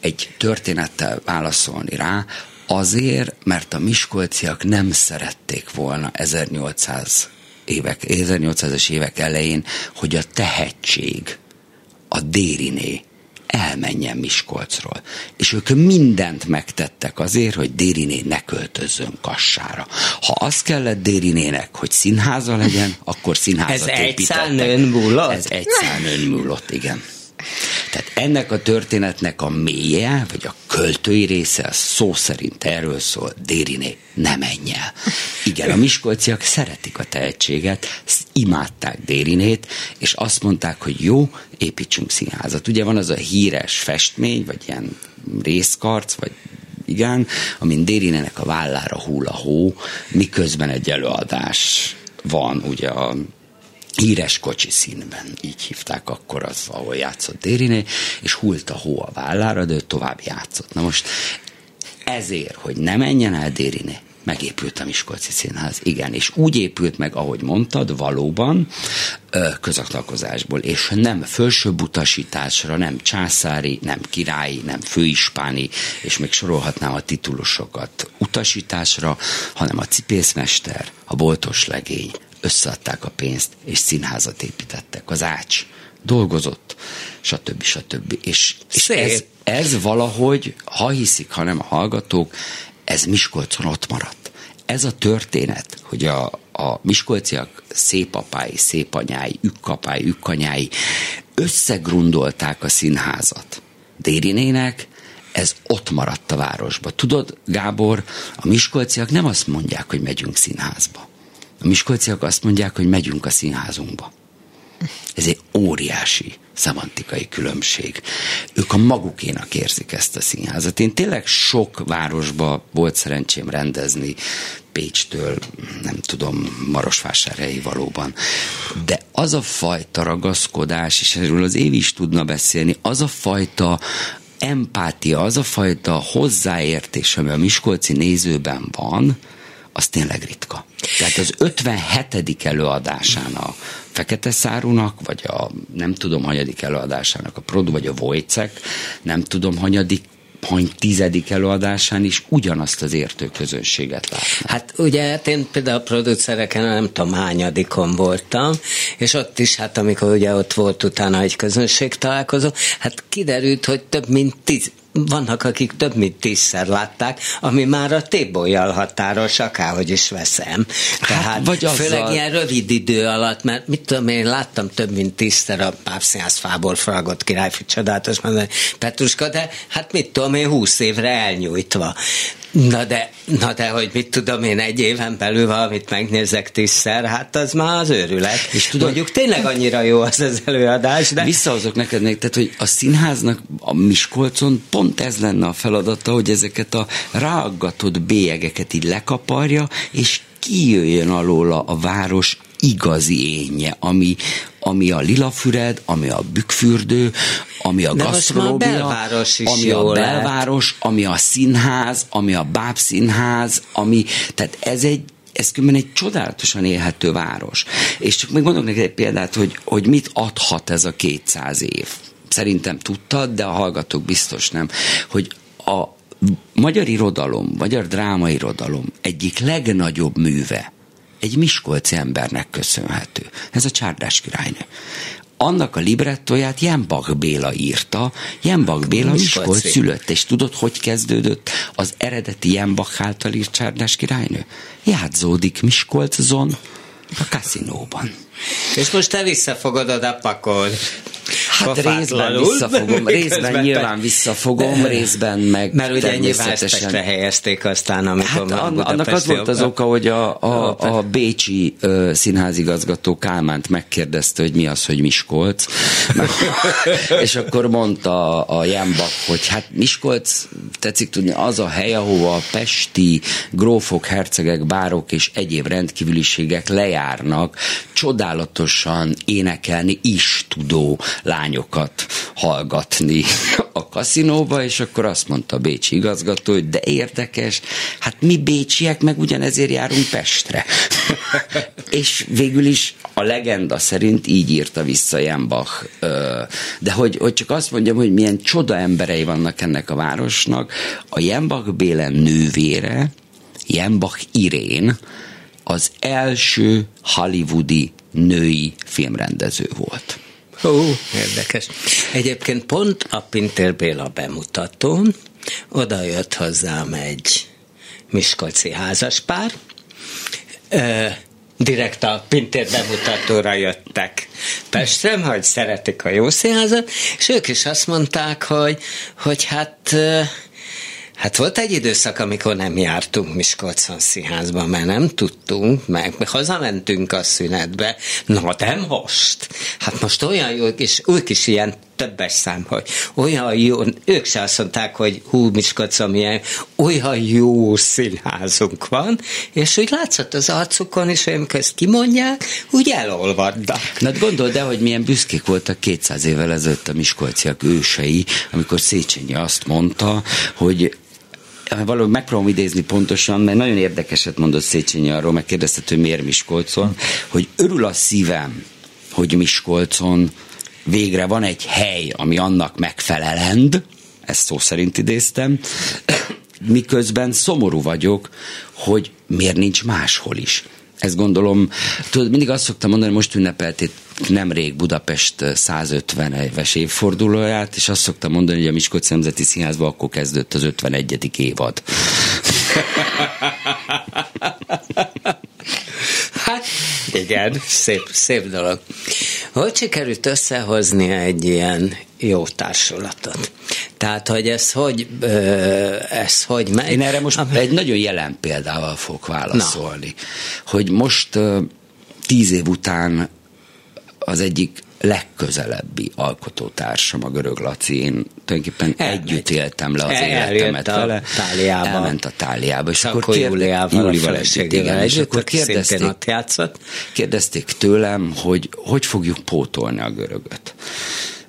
egy történettel válaszolni rá, azért, mert a miskolciak nem szerették volna 1800 évek, 1800-es évek elején, hogy a tehetség, a Dériné elmenjen Miskolcról. És ők mindent megtettek azért, hogy Dériné ne költözzön Kassára. Ha az kellett Dérinének, hogy színháza legyen, akkor színházat Ez építettek. egy szálnőn múlott? Ez egy szálnőn múlott, igen. Tehát ennek a történetnek a mélye, vagy a költői része, az szó szerint erről szól, Dériné, ne menj el. Igen, a miskolciak szeretik a tehetséget, imádták Dérinét, és azt mondták, hogy jó, építsünk színházat. Ugye van az a híres festmény, vagy ilyen részkarc, vagy igen, amin Dérinének a vállára hull a hó, miközben egy előadás van, ugye a híres kocsi színben, így hívták akkor az, ahol játszott Dériné, és hult a hó a vállára, de ő tovább játszott. Na most ezért, hogy ne menjen el Dériné, megépült a Miskolci Színház. Igen, és úgy épült meg, ahogy mondtad, valóban közaklalkozásból, és nem fölsőbb utasításra, nem császári, nem királyi, nem főispáni, és még sorolhatnám a titulusokat utasításra, hanem a cipészmester, a boltos legény, összeadták a pénzt, és színházat építettek. Az ács dolgozott, stb. stb. És, és ez, ez valahogy, ha hiszik, ha nem a hallgatók, ez Miskolcon ott maradt. Ez a történet, hogy a, a miskolciak szépapái, szépanyái, ükkapái, ükkanyái összegrundolták a színházat. Dérinének ez ott maradt a városba. Tudod, Gábor, a miskolciak nem azt mondják, hogy megyünk színházba. A miskolciak azt mondják, hogy megyünk a színházunkba. Ez egy óriási szemantikai különbség. Ők a magukénak érzik ezt a színházat. Én tényleg sok városba volt szerencsém rendezni, Pécstől, nem tudom, Marosvásárhelyi valóban. De az a fajta ragaszkodás, és erről az év is tudna beszélni, az a fajta empátia, az a fajta hozzáértés, ami a Miskolci nézőben van, az tényleg ritka. Tehát az 57. előadásán a Fekete Szárunak, vagy a nem tudom, hanyadik előadásának a Produ, vagy a Vojcek, nem tudom, hanyadik hany tizedik előadásán is ugyanazt az értő közönséget látnak. Hát ugye hát én például a producereken nem tudom hányadikon voltam, és ott is hát amikor ugye ott volt utána egy közönség találkozó, hát kiderült, hogy több mint tíz, vannak, akik több mint tízszer látták, ami már a tébolyjal határos, akárhogy is veszem. Hát, Tehát hát, vagy főleg azzal... ilyen rövid idő alatt, mert mit tudom én, láttam több mint tízszer a Pápszínház fából fragott királyfi csodálatos Petruska, de hát mit tudom én, húsz évre elnyújtva. Na de, na de, hogy mit tudom én, egy éven belül valamit megnézek tízszer, hát az már az őrület. És tudod, mondjuk tényleg annyira jó az az előadás, de... Visszahozok neked tehát, hogy a színháznak a Miskolcon pont ez lenne a feladata, hogy ezeket a ráaggatott bélyegeket így lekaparja, és kijöjjön alóla a város igazi énje, ami, ami a lilafüred, ami a bükfürdő, ami a gasztronómia, ami a belváros, lehet. ami a színház, ami a bábszínház, ami, tehát ez egy ez különben egy csodálatosan élhető város. És csak még mondok neked egy példát, hogy, hogy mit adhat ez a 200 év. Szerintem tudtad, de a hallgatók biztos nem, hogy a magyar irodalom, magyar drámairodalom egyik legnagyobb műve, egy miskolci embernek köszönhető. Ez a Csárdás királynő. Annak a librettóját Jembach Béla írta, Jembach Béla Miskolc szülött, és tudod, hogy kezdődött az eredeti Jembach által írt Csárdás királynő? Játszódik Miskolcon, a kaszinóban. És most te vissza fogod oda pakolni. Hát részben visszafogom, részben nyilván visszafogom, részben meg Mert ugye nyilván helyezték aztán, amikor hát an, annak az volt az oka, hogy a, a, a Bécsi uh, színházigazgató Kálmánt megkérdezte, hogy mi az, hogy Miskolc. és akkor mondta a, Jambak, hogy hát Miskolc, tetszik tudni, az a hely, ahova a pesti grófok, hercegek, bárok és egyéb rendkívüliségek lejárnak, csodálatosan énekelni is tudó lányokat hallgatni a kaszinóba, és akkor azt mondta a bécsi igazgató, hogy de érdekes, hát mi bécsiek meg ugyanezért járunk Pestre. és végül is a legenda szerint így írta vissza Jembach. De hogy, hogy csak azt mondjam, hogy milyen csoda emberei vannak ennek a városnak, a Jembach Bélen nővére, Jembach Irén, az első hollywoodi női filmrendező volt. Ó, érdekes. Egyébként pont a Pintér Béla bemutatón oda jött hozzám egy miskolci házaspár, direkt a Pintér bemutatóra jöttek. Pestre, hogy szeretik a jó színházat, és ők is azt mondták, hogy, hogy hát Hát volt egy időszak, amikor nem jártunk Miskolcon színházba, mert nem tudtunk, meg hazamentünk a szünetbe. Na de most? Hát most olyan jó, és ők is ilyen többes szám, hogy olyan jó, ők se azt mondták, hogy hú, Miskolcon milyen, olyan jó színházunk van, és úgy látszott az arcukon is, hogy amikor ezt kimondják, úgy elolvadnak. Na hát gondold el, hogy milyen büszkék voltak 200 évvel ezelőtt a miskolciak ősei, amikor Széchenyi azt mondta, hogy valahogy megpróbálom idézni pontosan, mert nagyon érdekeset mondott Széchenyi arról, meg kérdezte, hogy miért Miskolcon, hogy örül a szívem, hogy Miskolcon végre van egy hely, ami annak megfelelend, ezt szó szerint idéztem, miközben szomorú vagyok, hogy miért nincs máshol is. Ezt gondolom, tudod, mindig azt szoktam mondani, most ünnepelték nemrég Budapest 150 éves évfordulóját, és azt szoktam mondani, hogy a Miskolc Nemzeti Színházban akkor kezdődött az 51. évad. Igen, szép, szép dolog. Hogy sikerült összehozni egy ilyen jó társulatot? Tehát, hogy ez hogy, ez hogy megy? Én erre most egy nagyon jelen példával fogok válaszolni. Na. Hogy most tíz év után az egyik legközelebbi alkotótársam, a görög Laci, én tulajdonképpen Elmegy. együtt éltem le az El, életemet a vele. Táliába. Elment a táliába. És akkor kérde, Júliával, Júlival együtt, igen, és akkor kérdezték, kérdezték tőlem, hogy hogy fogjuk pótolni a görögöt.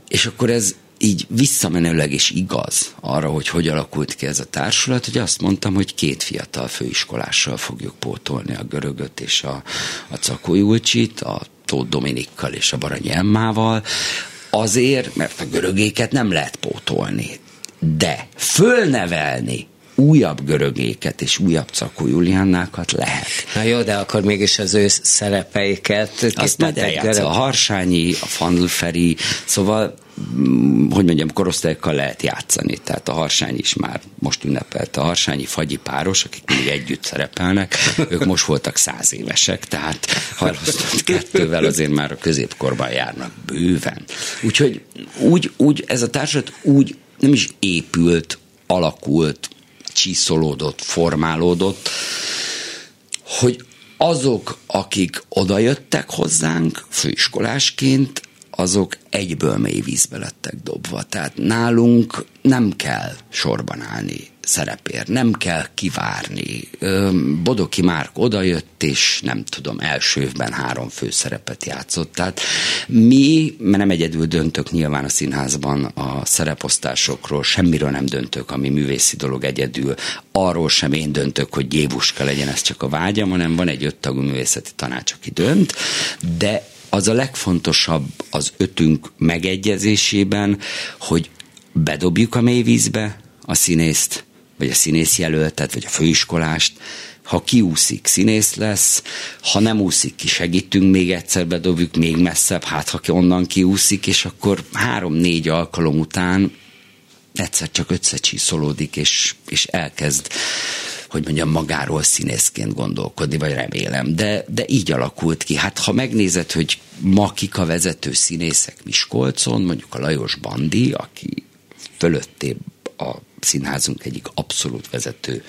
És akkor ez így visszamenőleg is igaz arra, hogy hogy alakult ki ez a társulat, hogy azt mondtam, hogy két fiatal főiskolással fogjuk pótolni a görögöt és a, a Cakó Julcsit, a Tóth Dominikkal és a Baranyi Emmával, azért, mert a görögéket nem lehet pótolni. De fölnevelni újabb görögéket és újabb Cakó Juliannákat lehet. Na jó, de akkor mégis az ő szerepeiket... Azt majd a Harsányi, a Fandlferi, szóval hogy mondjam, korosztályokkal lehet játszani. Tehát a Harsány is már most ünnepelt a Harsányi fagyi páros, akik még együtt szerepelnek, ők most voltak száz évesek, tehát hajlasztott kettővel azért már a középkorban járnak bőven. Úgyhogy úgy, úgy ez a társadalmat úgy nem is épült, alakult, csiszolódott, formálódott, hogy azok, akik odajöttek hozzánk főiskolásként, azok egyből mély vízbe lettek dobva. Tehát nálunk nem kell sorban állni szerepér, nem kell kivárni. Bodoki Márk odajött, és nem tudom, első évben három főszerepet játszott. Tehát mi, mert nem egyedül döntök nyilván a színházban a szereposztásokról, semmiről nem döntök, ami művészi dolog egyedül, arról sem én döntök, hogy Gévuska legyen, ez csak a vágyam, hanem van egy öttagú művészeti tanács, aki dönt, de az a legfontosabb az ötünk megegyezésében, hogy bedobjuk a mélyvízbe a színészt, vagy a színész jelöltet, vagy a főiskolást, ha kiúszik, színész lesz, ha nem úszik ki, segítünk, még egyszer bedobjuk még messzebb, hát ha onnan kiúszik, és akkor három-négy alkalom után egyszer csak összecsiszolódik, és, és elkezd hogy mondjam, magáról színészként gondolkodni, vagy remélem. De, de így alakult ki. Hát ha megnézed, hogy ma kik a vezető színészek Miskolcon, mondjuk a Lajos Bandi, aki fölötté a színházunk egyik abszolút vezető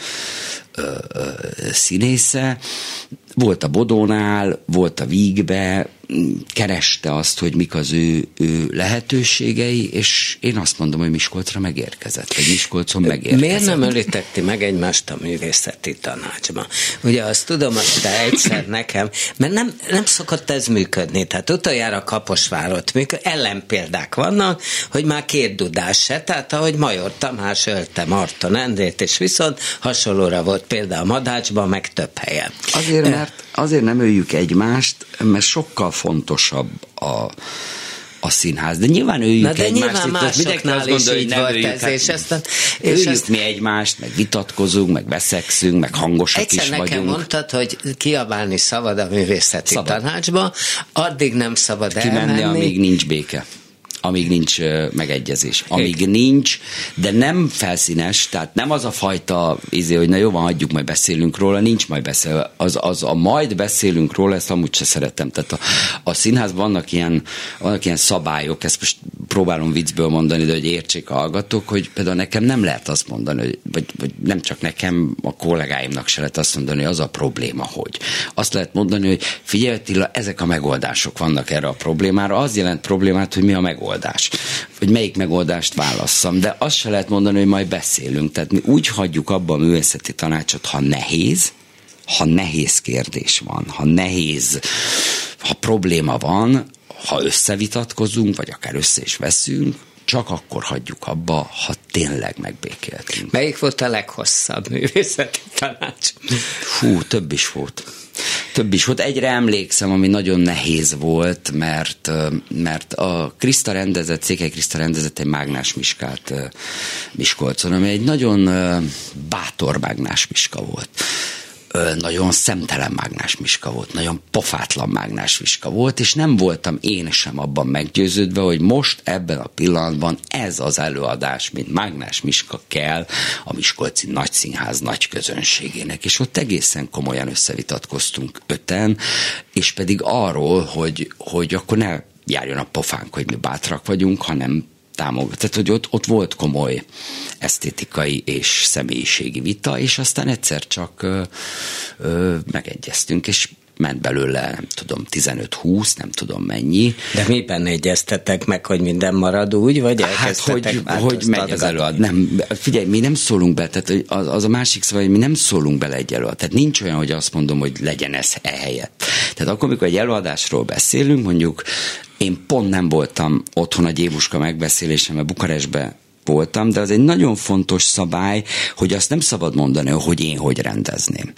ö, ö, színésze. Volt a Bodónál, volt a Vígbe, kereste azt, hogy mik az ő, ő lehetőségei, és én azt mondom, hogy Miskolcra megérkezett, vagy Miskolcon megérkezett. Miért nem ölítetti meg egymást a művészeti tanácsban? Ugye azt tudom, hogy te egyszer nekem, mert nem, nem szokott ez működni, tehát utoljára Kaposvárot működ, ellenpéldák vannak, hogy már két dudás se, tehát ahogy Major Tamás ölte Marton Endrét, és viszont hasonlóra volt például a Madácsban, meg több helyen. Azért, mert azért nem öljük egymást, mert sokkal fontosabb a, a színház. De nyilván őjük Na de egymást. Nyilván itt mindenki azt gondolja, hogy nem öljük. Ez, és aztán, és öljük azt... mi egymást, meg vitatkozunk, meg veszekszünk, meg hangosak Egyszer is nekem vagyunk. mondtad, hogy kiabálni szabad a művészeti szabad. tanácsba, addig nem szabad Kimenni, elmenni. amíg nincs béke amíg nincs megegyezés. Amíg nincs, de nem felszínes, tehát nem az a fajta izé, hogy na jó van, hagyjuk, majd beszélünk róla, nincs majd beszél. Az, az a majd beszélünk róla, ezt amúgy se szeretem. Tehát a, a színházban vannak ilyen, vannak ilyen szabályok, ezt most próbálom viccből mondani, de hogy értsék a hallgatók, hogy például nekem nem lehet azt mondani, hogy, vagy, vagy nem csak nekem, a kollégáimnak se lehet azt mondani, hogy az a probléma, hogy. Azt lehet mondani, hogy figyelj Attila, ezek a megoldások vannak erre a problémára, az jelent problémát, hogy mi a megoldás megoldás, hogy melyik megoldást válasszam, de azt se lehet mondani, hogy majd beszélünk. Tehát mi úgy hagyjuk abba a művészeti tanácsot, ha nehéz, ha nehéz kérdés van, ha nehéz, ha probléma van, ha összevitatkozunk, vagy akár össze is veszünk, csak akkor hagyjuk abba, ha tényleg megbékéltünk. Melyik volt a leghosszabb művészeti tanács? Fú, több is volt. Több is volt. Egyre emlékszem, ami nagyon nehéz volt, mert, mert a Kriszta rendezett, Székely Kriszta rendezett egy Mágnás Miskát Miskolcon, ami egy nagyon bátor Mágnás Miska volt nagyon szemtelen mágnás Miska volt, nagyon pofátlan mágnás Miska volt, és nem voltam én sem abban meggyőződve, hogy most ebben a pillanatban ez az előadás, mint mágnás Miska kell a Miskolci Nagyszínház nagy közönségének, és ott egészen komolyan összevitatkoztunk öten, és pedig arról, hogy, hogy akkor ne járjon a pofánk, hogy mi bátrak vagyunk, hanem támogat. Tehát, hogy ott, ott volt komoly esztétikai és személyiségi vita, és aztán egyszer csak ö, ö, megegyeztünk, és ment belőle, nem tudom, 15-20, nem tudom mennyi. De miben egyeztetek meg, hogy minden marad úgy, vagy Hát, hogy, hogy megy az előad. Nem, figyelj, mi nem szólunk be, tehát az, az a másik szó, hogy mi nem szólunk bele egy előad. Tehát nincs olyan, hogy azt mondom, hogy legyen ez ehelyett. Tehát akkor, amikor egy előadásról beszélünk, mondjuk én pont nem voltam otthon a Gyébuska megbeszélésem, mert Bukarestbe voltam, de az egy nagyon fontos szabály, hogy azt nem szabad mondani, hogy én hogy rendezném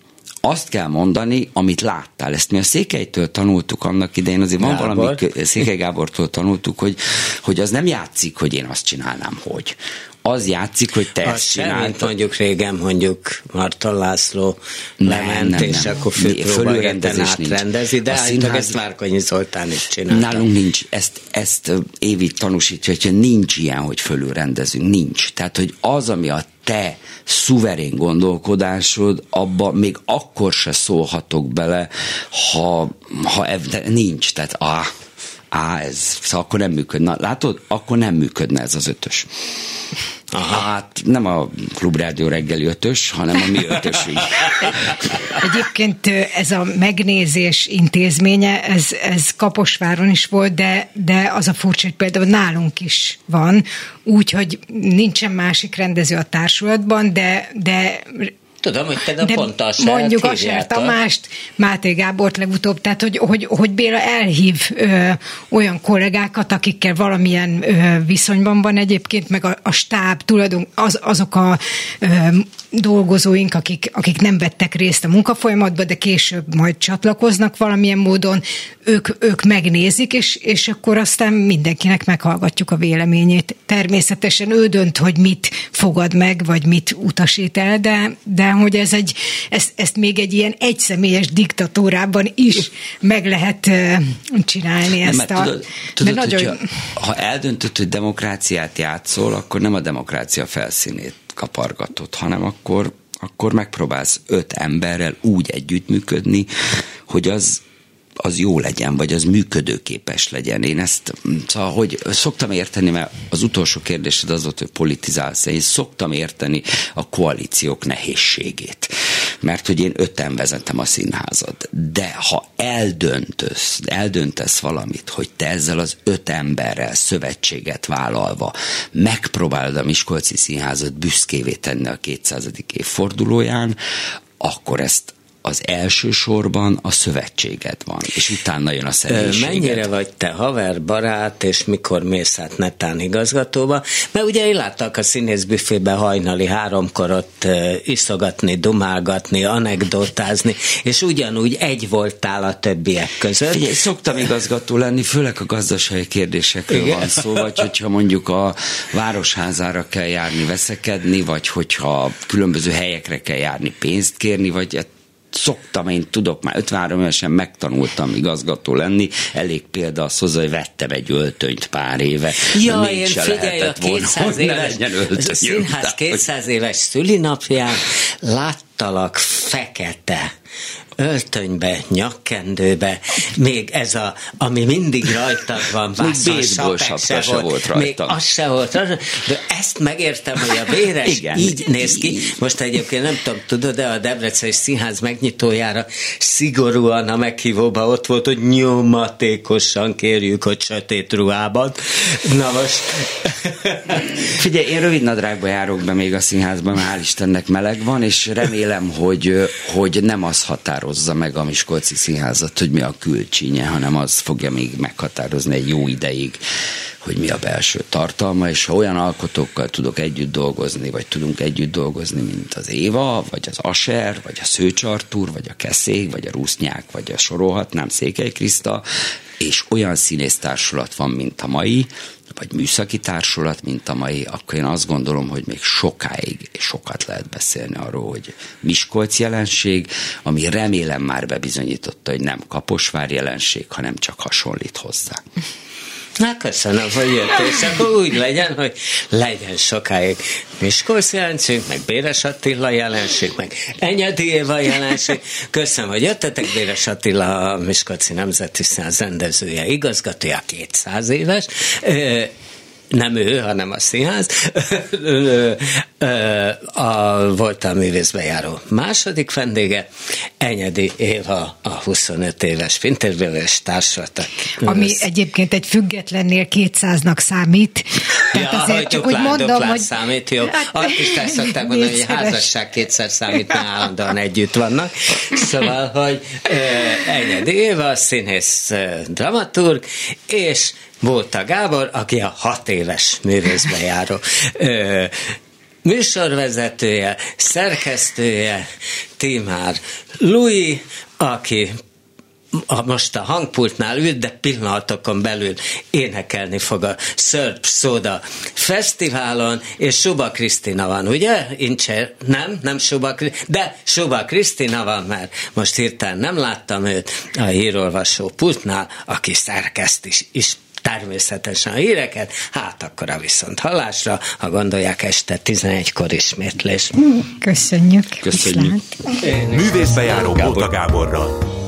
azt kell mondani, amit láttál. Ezt mi a Székelytől tanultuk annak idején, azért van Gábor. valami, Székely Gábortól tanultuk, hogy, hogy az nem játszik, hogy én azt csinálnám, hogy az játszik, hogy te ezt csináltad. mondjuk régen mondjuk Marton László nem, lement, nem, és nem. akkor főpróbálgatán átrendezi, de színház... ezt Márkonyi Zoltán is csinálta. Nálunk nincs, ezt, ezt Évi tanúsítja, hogy nincs ilyen, hogy fölülrendezünk, nincs. Tehát, hogy az, ami a te szuverén gondolkodásod, abba még akkor se szólhatok bele, ha, ha nincs. Tehát, ah, á, ez, szóval akkor nem működne. Látod, akkor nem működne ez az ötös. Aha. Hát nem a klubrádió reggeli ötös, hanem a mi ötösünk. Egyébként ez a megnézés intézménye, ez, ez Kaposváron is volt, de, de az a furcsa, hogy például nálunk is van, úgyhogy nincsen másik rendező a társulatban, de, de Tudom, hogy te De pont a Mondjuk a Ser Tamást, Máté Gábort legutóbb, tehát hogy, hogy, hogy Béla elhív ö, olyan kollégákat, akikkel valamilyen ö, viszonyban van egyébként, meg a, a stáb, tulajdon, az, azok a ö, dolgozóink, akik, akik nem vettek részt a munkafolyamatban, de később majd csatlakoznak valamilyen módon, ők, ők megnézik, és, és akkor aztán mindenkinek meghallgatjuk a véleményét. Természetesen ő dönt, hogy mit fogad meg, vagy mit utasít el, de, de hogy ez egy, ezt, ezt még egy ilyen egyszemélyes diktatúrában is meg lehet csinálni ezt nem, a... Tudod, tudod nagyon... hogyha, ha eldöntött, hogy demokráciát játszol, akkor nem a demokrácia felszínét kapargatod, hanem akkor akkor megpróbálsz öt emberrel úgy együttműködni, hogy az az jó legyen, vagy az működőképes legyen. Én ezt, szóval, hogy szoktam érteni, mert az utolsó kérdésed az volt, hogy politizálsz. Én szoktam érteni a koalíciók nehézségét. Mert hogy én öten vezetem a színházat. De ha eldöntesz, eldöntesz valamit, hogy te ezzel az öt emberrel szövetséget vállalva megpróbálod a Miskolci Színházat büszkévé tenni a 200. évfordulóján, akkor ezt az első sorban a szövetséged van, és utána jön a személyiséged. Mennyire vagy te haver, barát, és mikor mész át netán igazgatóba? Mert ugye én láttak a színészbüfébe hajnali háromkor ott iszogatni, dumálgatni, anekdotázni, és ugyanúgy egy voltál a többiek között. Figyelj, szoktam igazgató lenni, főleg a gazdasági kérdésekről Igen. van szó, vagy hogyha mondjuk a városházára kell járni, veszekedni, vagy hogyha különböző helyekre kell járni, pénzt kérni, vagy szoktam, én tudok, már 53 évesen megtanultam igazgató lenni, elég példa az hozzá, hogy vettem egy öltönyt pár éve. Ja, én figyelj, a 200 éves, a színház 200 éves szülinapján láttalak fekete öltönybe, nyakkendőbe, még ez a, ami mindig rajtad van, vászon, sapek se volt, volt rajta. még az se volt rajta, de ezt megértem, hogy a véres Igen. így néz ki. Most egyébként nem tudom, tudod, de a Debreceni Színház megnyitójára szigorúan a meghívóban ott volt, hogy nyomatékosan kérjük, hogy sötét ruhában. Na most... Figyelj, én rövid nadrágba járok be még a színházban, hál' Istennek meleg van, és remélem, hogy, hogy nem az határozza meg a Miskolci Színházat, hogy mi a külcsínye, hanem az fogja még meghatározni egy jó ideig, hogy mi a belső tartalma, és ha olyan alkotókkal tudok együtt dolgozni, vagy tudunk együtt dolgozni, mint az Éva, vagy az Aser, vagy a Szőcsartúr, vagy a Keszék, vagy a Rusznyák, vagy a sorolhatnám Székely Kriszta, és olyan színésztársulat van, mint a mai, vagy műszaki társulat, mint a mai, akkor én azt gondolom, hogy még sokáig sokat lehet beszélni arról, hogy Miskolc jelenség, ami remélem már bebizonyította, hogy nem Kaposvár jelenség, hanem csak hasonlít hozzá. Na, köszönöm, hogy jött, és akkor úgy legyen, hogy legyen sokáig Miskolc jelenség, meg Béres Attila jelenség, meg Enyedi Éva jelenség. Köszönöm, hogy jöttetek, Béres Attila, a Miskolci Nemzeti Színház rendezője, igazgatója, 200 éves nem ő, hanem a színház, a, volt a művészbejáró második vendége, Enyedi Éva, a 25 éves Fintérbélés társulatak. Ami össz... egyébként egy függetlennél 200-nak számít. Tehát ja, azért csak úgy mondom, hogy... számít, jó. Hát, Azt is el szokták mondani, hogy a házasság kétszer számít, mert állandóan együtt vannak. Szóval, hogy Enyedi Éva, színész dramaturg, és Bóta Gábor, aki a hat éves művészbejáró műsorvezetője, szerkesztője, Timár Louis, aki a, most a hangpultnál ült, de pillanatokon belül énekelni fog a Szörp Szóda Fesztiválon, és Suba Krisztina van, ugye? Incse, nem, nem Suba de Suba Krisztina van, mert most hirtelen nem láttam őt a hírolvasó pultnál, aki szerkeszt is, is természetesen a híreket, hát akkor a viszont hallásra, ha gondolják este 11-kor ismétlés. Köszönjük. Köszönjük. Művészbejáró Bóta Gáborral.